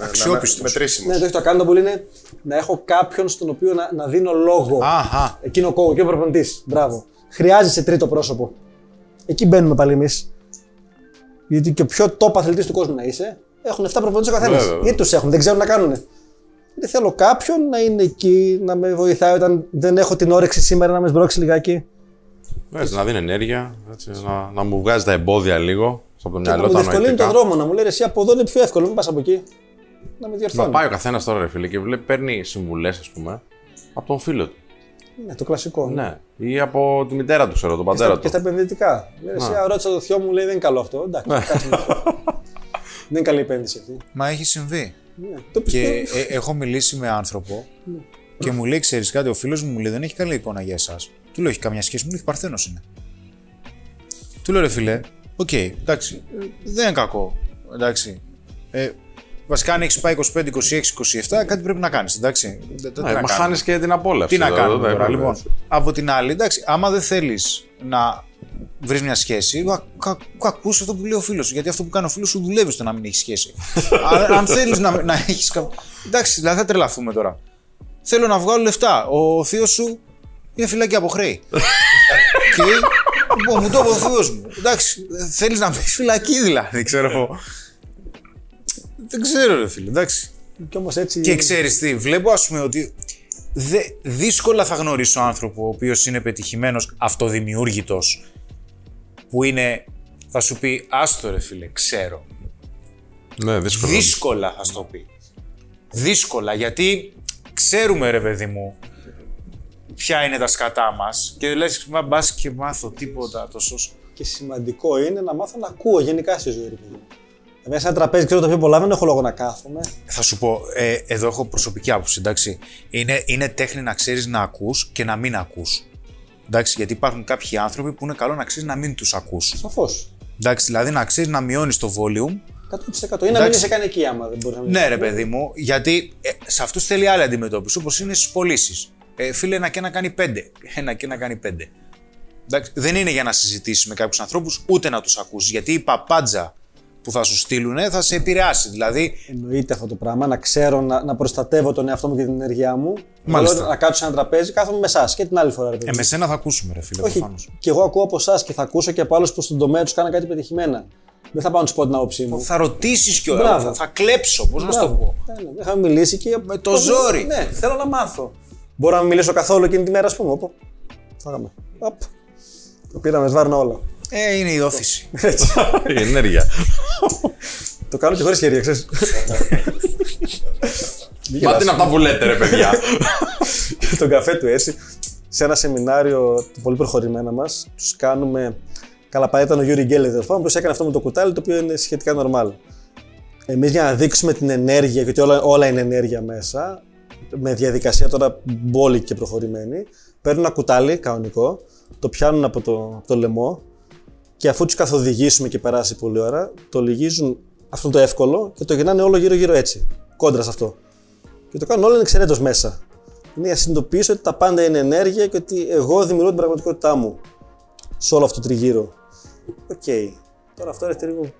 B: Αξιόπιστος.
D: Μετρήσιμος.
A: Ναι, το έχεις το accountable είναι να έχω κάποιον στον οποίο να, να δίνω λόγο.
B: Αχα.
A: Είναι ο coach, και ο προπονητής. Μπράβο. Χρειάζεσαι τρίτο πρόσωπο. Εκεί μπαίνουμε πάλι εμείς. Γιατί και ο πιο top αθλητής του κόσμου να είσαι, έχουν 7 προπονητές ο καθένας.
C: Βέβαια, βέβαια.
A: Γιατί τους έχουν, δεν ξέρουν να κάνουν. Δεν θέλω κάποιον να είναι εκεί, να με βοηθάει όταν δεν έχω την όρεξη σήμερα να με σμπρώξει λιγάκι.
C: Έτσι, να δίνει ενέργεια, έτσι, να, να μου βγάζει τα εμπόδια λίγο από το
A: Και να
C: μυαλό
A: μου
C: τα
A: διευκολύνει τον
C: νοητικά.
A: δρόμο, να μου λέει εσύ από εδώ είναι πιο εύκολο, μην πας από εκεί. Να με
C: Να
A: διορθώνει.
C: πάει ο καθένας τώρα, ρε φίλε, και βλέπει, παίρνει συμβουλές, ας πούμε, από τον φίλο του.
A: Ναι, το κλασικό.
C: Ναι. Ή από τη μητέρα του, ξέρω, τον πατέρα
A: Και
C: του.
A: στα επενδυτικά. Λέει, εσύ, α, ρώτησα το θειό μου, λέει δεν είναι καλό αυτό. Εντάξει, κάτσε να το πω. Δεν είναι καλή επένδυση αυτή.
B: Μα έχει συμβεί.
A: Ναι, το
B: Και
A: πιστεύω.
B: ε, έχω μιλήσει με άνθρωπο και μου λέει: Ξέρεις κάτι, ο φίλος μου μου λέει: Δεν έχει καλή εικόνα για εσάς. Του λέω: Έχει καμιά σχέση, μου λέει: Παρθένος είναι. Του λέω: Ρε φίλε, οκ, εντάξει, ε, δεν είναι κακό. Εντάξει. Ε, βασικά, αν έχεις πάει 25, 26, 27, κάτι πρέπει να κάνεις. Εντάξει. Δεν- δεν- τι
C: Ναι,
B: να
C: μα
B: κάνουμε.
C: χάνεις και την απόλαυση.
B: Τι να
C: δηλαδή,
B: κάνουμε
C: δεν
B: τώρα,
C: έπρεπε.
B: λοιπόν. Από την άλλη, εντάξει, άμα δεν θέλεις να βρεις μια σχέση, κα, κα, ακού αυτό που λέει ο φίλος σου. Γιατί αυτό που κάνει ο φίλος σου δουλεύει στο να μην έχεις σχέση. αν αν θέλεις να, να έχεις. Εντάξει, δηλαδή θα τρελαθούμε τώρα. Θέλω να βγάλω λεφτά. Ο θείος σου είναι φυλάκι από χρέη. και λοιπόν, μου το είπε ο θείος μου. Εντάξει, θέλεις να μπει φυλακή δηλαδή, ξέρω εγώ. Δεν ξέρω, ρε φίλε, εντάξει.
A: Κι όμως έτσι.
B: Και ξέρεις τι, βλέπω ας πούμε ότι δε, δύσκολα θα γνωρίσω άνθρωπο ο οποίος είναι πετυχημένος αυτοδημιούργητος που είναι, θα σου πει, άστο ρε φίλε, ξέρω.
C: Ναι, δύσκολο.
B: Δύσκολα θα σου το πει. Δύσκολα, γιατί ξέρουμε ρε παιδί μου ποια είναι τα σκατά μας και λες, μα μπας και μάθω τίποτα το σώσω.
A: Και σημαντικό είναι να μάθω να ακούω γενικά στη ζωή. ρε παιδί μου. Μέσα σε ένα τραπέζι ξέρω το πιο πολλά, δεν έχω λόγο να κάθομαι.
B: Θα σου πω, ε, εδώ έχω προσωπική άποψη, εντάξει. Είναι, είναι τέχνη να ξέρεις να ακούς και να μην ακούς. Εντάξει, γιατί υπάρχουν κάποιοι άνθρωποι που είναι καλό να ξέρεις να μην τους ακούς.
A: Σαφώς.
B: Εντάξει, δηλαδή να ξέρεις να μειώνεις το volume.
A: 100%. Ή να μην είσαι καν εκεί άμα δεν μπορείς να μην
B: Ναι, ρε παιδί μου, γιατί ε, σε αυτούς θέλει άλλη αντιμετώπιση, όπως είναι στις πωλήσεις. Ε, φίλε, ένα και ένα κάνει πέντε. Ένα και ένα κάνει πέντε. Εντάξει, δεν είναι για να συζητήσεις με κάποιους ανθρώπους, ούτε να τους ακούσει. Γιατί η παπάντζα που θα σου στείλουν θα σε επηρεάσει. Δηλαδή,
A: Εννοείται αυτό το πράγμα, να ξέρω να, να προστατεύω τον εαυτό μου και την ενέργειά μου.
B: Μάλιστα.
A: Θέλω να κάτσω σε ένα τραπέζι, κάθομαι με εσάς και την άλλη φορά. Ρε, παιδί.
B: ε, με σένα θα ακούσουμε, ρε φίλε,
A: Όχι,
B: προφανώς.
A: και εγώ ακούω από εσάς και θα ακούσω και από άλλους που στον τομέα τους κάνουν κάτι πετυχημένα. Δεν θα πάω να τους πω την άποψή μου.
B: Θα ρωτήσεις κιόλας.
A: Μπράβο.
B: Θα, θα κλέψω, πώς να σου το
A: Μπράβο.
B: πω.
A: Ναι, ναι, Είχαμε μιλήσει και.
B: Με το ζόρι.
A: Ναι, θέλω να μάθω. Μπορώ να μην μιλήσω καθόλου εκείνη τη μέρα, ας πούμε. Οπό. Φάγαμε. Οπ. Το πήραμε, σβάρνα όλα.
B: Ε, είναι η ώθηση.
C: Η ενέργεια.
A: Το κάνω και χωρίς χέρια, ξέρεις.
C: Μα τι είναι αυτά που λέτε, ρε παιδιά.
A: τον καφέ του έτσι. Σε ένα σεμινάριο του πολύ προχωρημένα μας, τους κάνουμε. Καλά, πάει ήταν ο Γιούρι Γκέλερ, τέλος πάντων, που έκανε αυτό με το κουτάλι, το οποίο είναι σχετικά normal. Εμείς για να δείξουμε την ενέργεια, γιατί όλα, όλα είναι ενέργεια μέσα, με διαδικασία τώρα μπόλικη και προχωρημένη, παίρνουν ένα κουτάλι κανονικό, το πιάνουν από το, από το λαιμό και αφού τους καθοδηγήσουμε και περάσει πολλή ώρα, το λυγίζουν αυτό το εύκολο και το γυρνάνε όλο γύρω-γύρω έτσι, κόντρα σε αυτό. Και το κάνουν όλοι ανεξαιρέτως μέσα. Είναι για να συνειδητοποιήσω ότι τα πάντα είναι ενέργεια και ότι εγώ δημιουργώ την πραγματικότητά μου σε όλο αυτό το τριγύρο. Οκ. Τώρα αυτό έρχεται λίγο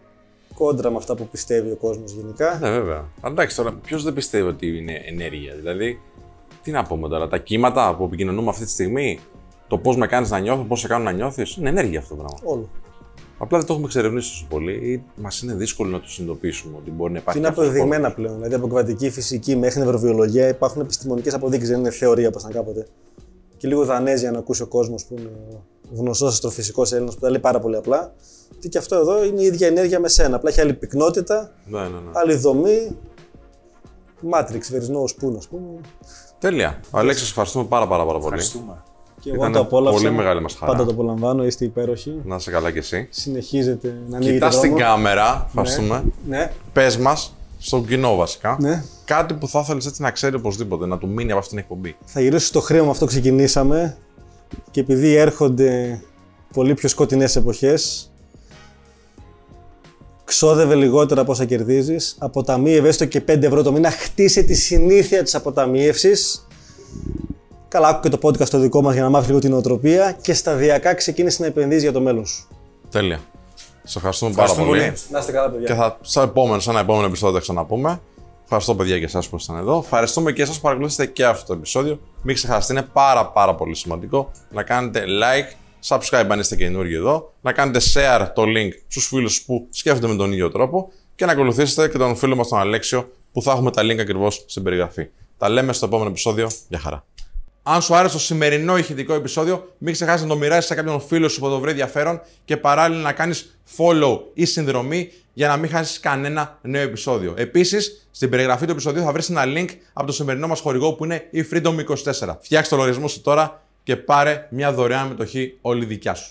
A: κόντρα με αυτά που πιστεύει ο κόσμος γενικά.
C: Ναι, βέβαια. Αλλά εντάξει, τώρα ποιος δεν πιστεύει ότι είναι ενέργεια. Δηλαδή, τι να πούμε τώρα, τα κύματα που επικοινωνούμε αυτή τη στιγμή, το πώς με κάνεις να νιώθω, πώς σε κάνω να νιώθεις, είναι ενέργεια αυτό το πράγμα.
A: Όλο.
C: Απλά δεν το έχουμε εξερευνήσει τόσο πολύ ή μας είναι δύσκολο να το συνειδητοποιήσουμε ότι μπορεί να υπάρχει.
A: Είναι
C: αυτό το
A: αποδεδειγμένα πλέον. Δηλαδή από κβαντική φυσική μέχρι νευροβιολογία υπάρχουν επιστημονικές αποδείξεις, δεν είναι θεωρία όπως ήταν κάποτε. Και λίγο Δανέζια για να ακούσει ο κόσμος που είναι γνωστός αστροφυσικός Έλληνας που τα λέει πάρα πολύ απλά. Ότι και αυτό εδώ είναι η ίδια ενέργεια με σένα. Απλά έχει άλλη πυκνότητα,
C: Ναι, ναι, ναι.
A: άλλη δομή. Matrix, βερισνό spoon, ας πούμε.
C: Τέλεια. Αλέξη, σας ευχαριστούμε πάρα, πάρα, πάρα πολύ.
B: Ευχαριστούμε.
A: Και εγώ
C: Ήταν
A: το απόλαυσα.
C: πολύ μεγάλη μας χαρά.
A: Πάντα το απολαμβάνω, είστε υπέροχοι.
C: Να είσαι καλά κι εσύ.
A: Συνεχίζετε να ανοίγετε
C: Κοιτάς την
A: δρόμο.
C: κάμερα, ευχαριστούμε.
A: Ναι,
C: Πες μας, στον κοινό βασικά,
A: ναι.
C: κάτι που θα ήθελε έτσι να ξέρει οπωσδήποτε, να του μείνει από αυτήν την εκπομπή.
A: Θα γυρίσω στο χρέο με αυτό ξεκινήσαμε και επειδή έρχονται πολύ πιο σκοτεινές εποχές ξόδευε λιγότερα από όσα κερδίζεις αποταμίευε έστω και 5 ευρώ το μήνα χτίσε τη συνήθεια της αποταμίευσης Καλά, άκου και το podcast το δικό μας για να μάθεις λίγο την νοοτροπία και σταδιακά ξεκίνησε να επενδύεις για το μέλλον σου.
C: Τέλεια. Σα ευχαριστούμε, πάρα
B: Ευχαριστούμε
C: πολύ.
B: πολύ.
A: Να είστε καλά, παιδιά.
C: Και θα σε επόμενο, σε ένα επόμενο επεισόδιο θα ξαναπούμε. Ευχαριστώ, παιδιά, και εσάς που ήσασταν εδώ. Ευχαριστούμε και εσάς που παρακολουθήσατε και αυτό το επεισόδιο. Μην ξεχάσετε, είναι πάρα πάρα πολύ σημαντικό να κάνετε like, subscribe αν είστε καινούργιοι εδώ, να κάνετε share το link στους φίλους που σκέφτονται με τον ίδιο τρόπο και να ακολουθήσετε και τον φίλο μας τον Αλέξιο που θα έχουμε τα link ακριβώς στην περιγραφή. Τα λέμε στο επόμενο επεισόδιο. Γεια χαρά. Αν σου άρεσε το σημερινό ηχητικό επεισόδιο, μην ξεχάσεις να το μοιράσεις σε κάποιον φίλο σου που το βρει ενδιαφέρον και παράλληλα να κάνεις follow ή συνδρομή για να μην χάσεις κανένα νέο επεισόδιο. Επίσης, στην περιγραφή του επεισοδίου θα βρεις ένα link από το σημερινό μας χορηγό που είναι η Freedom 24. Φτιάξε το λογαριασμό σου τώρα και πάρε μια δωρεάν μετοχή όλη δικιά σου.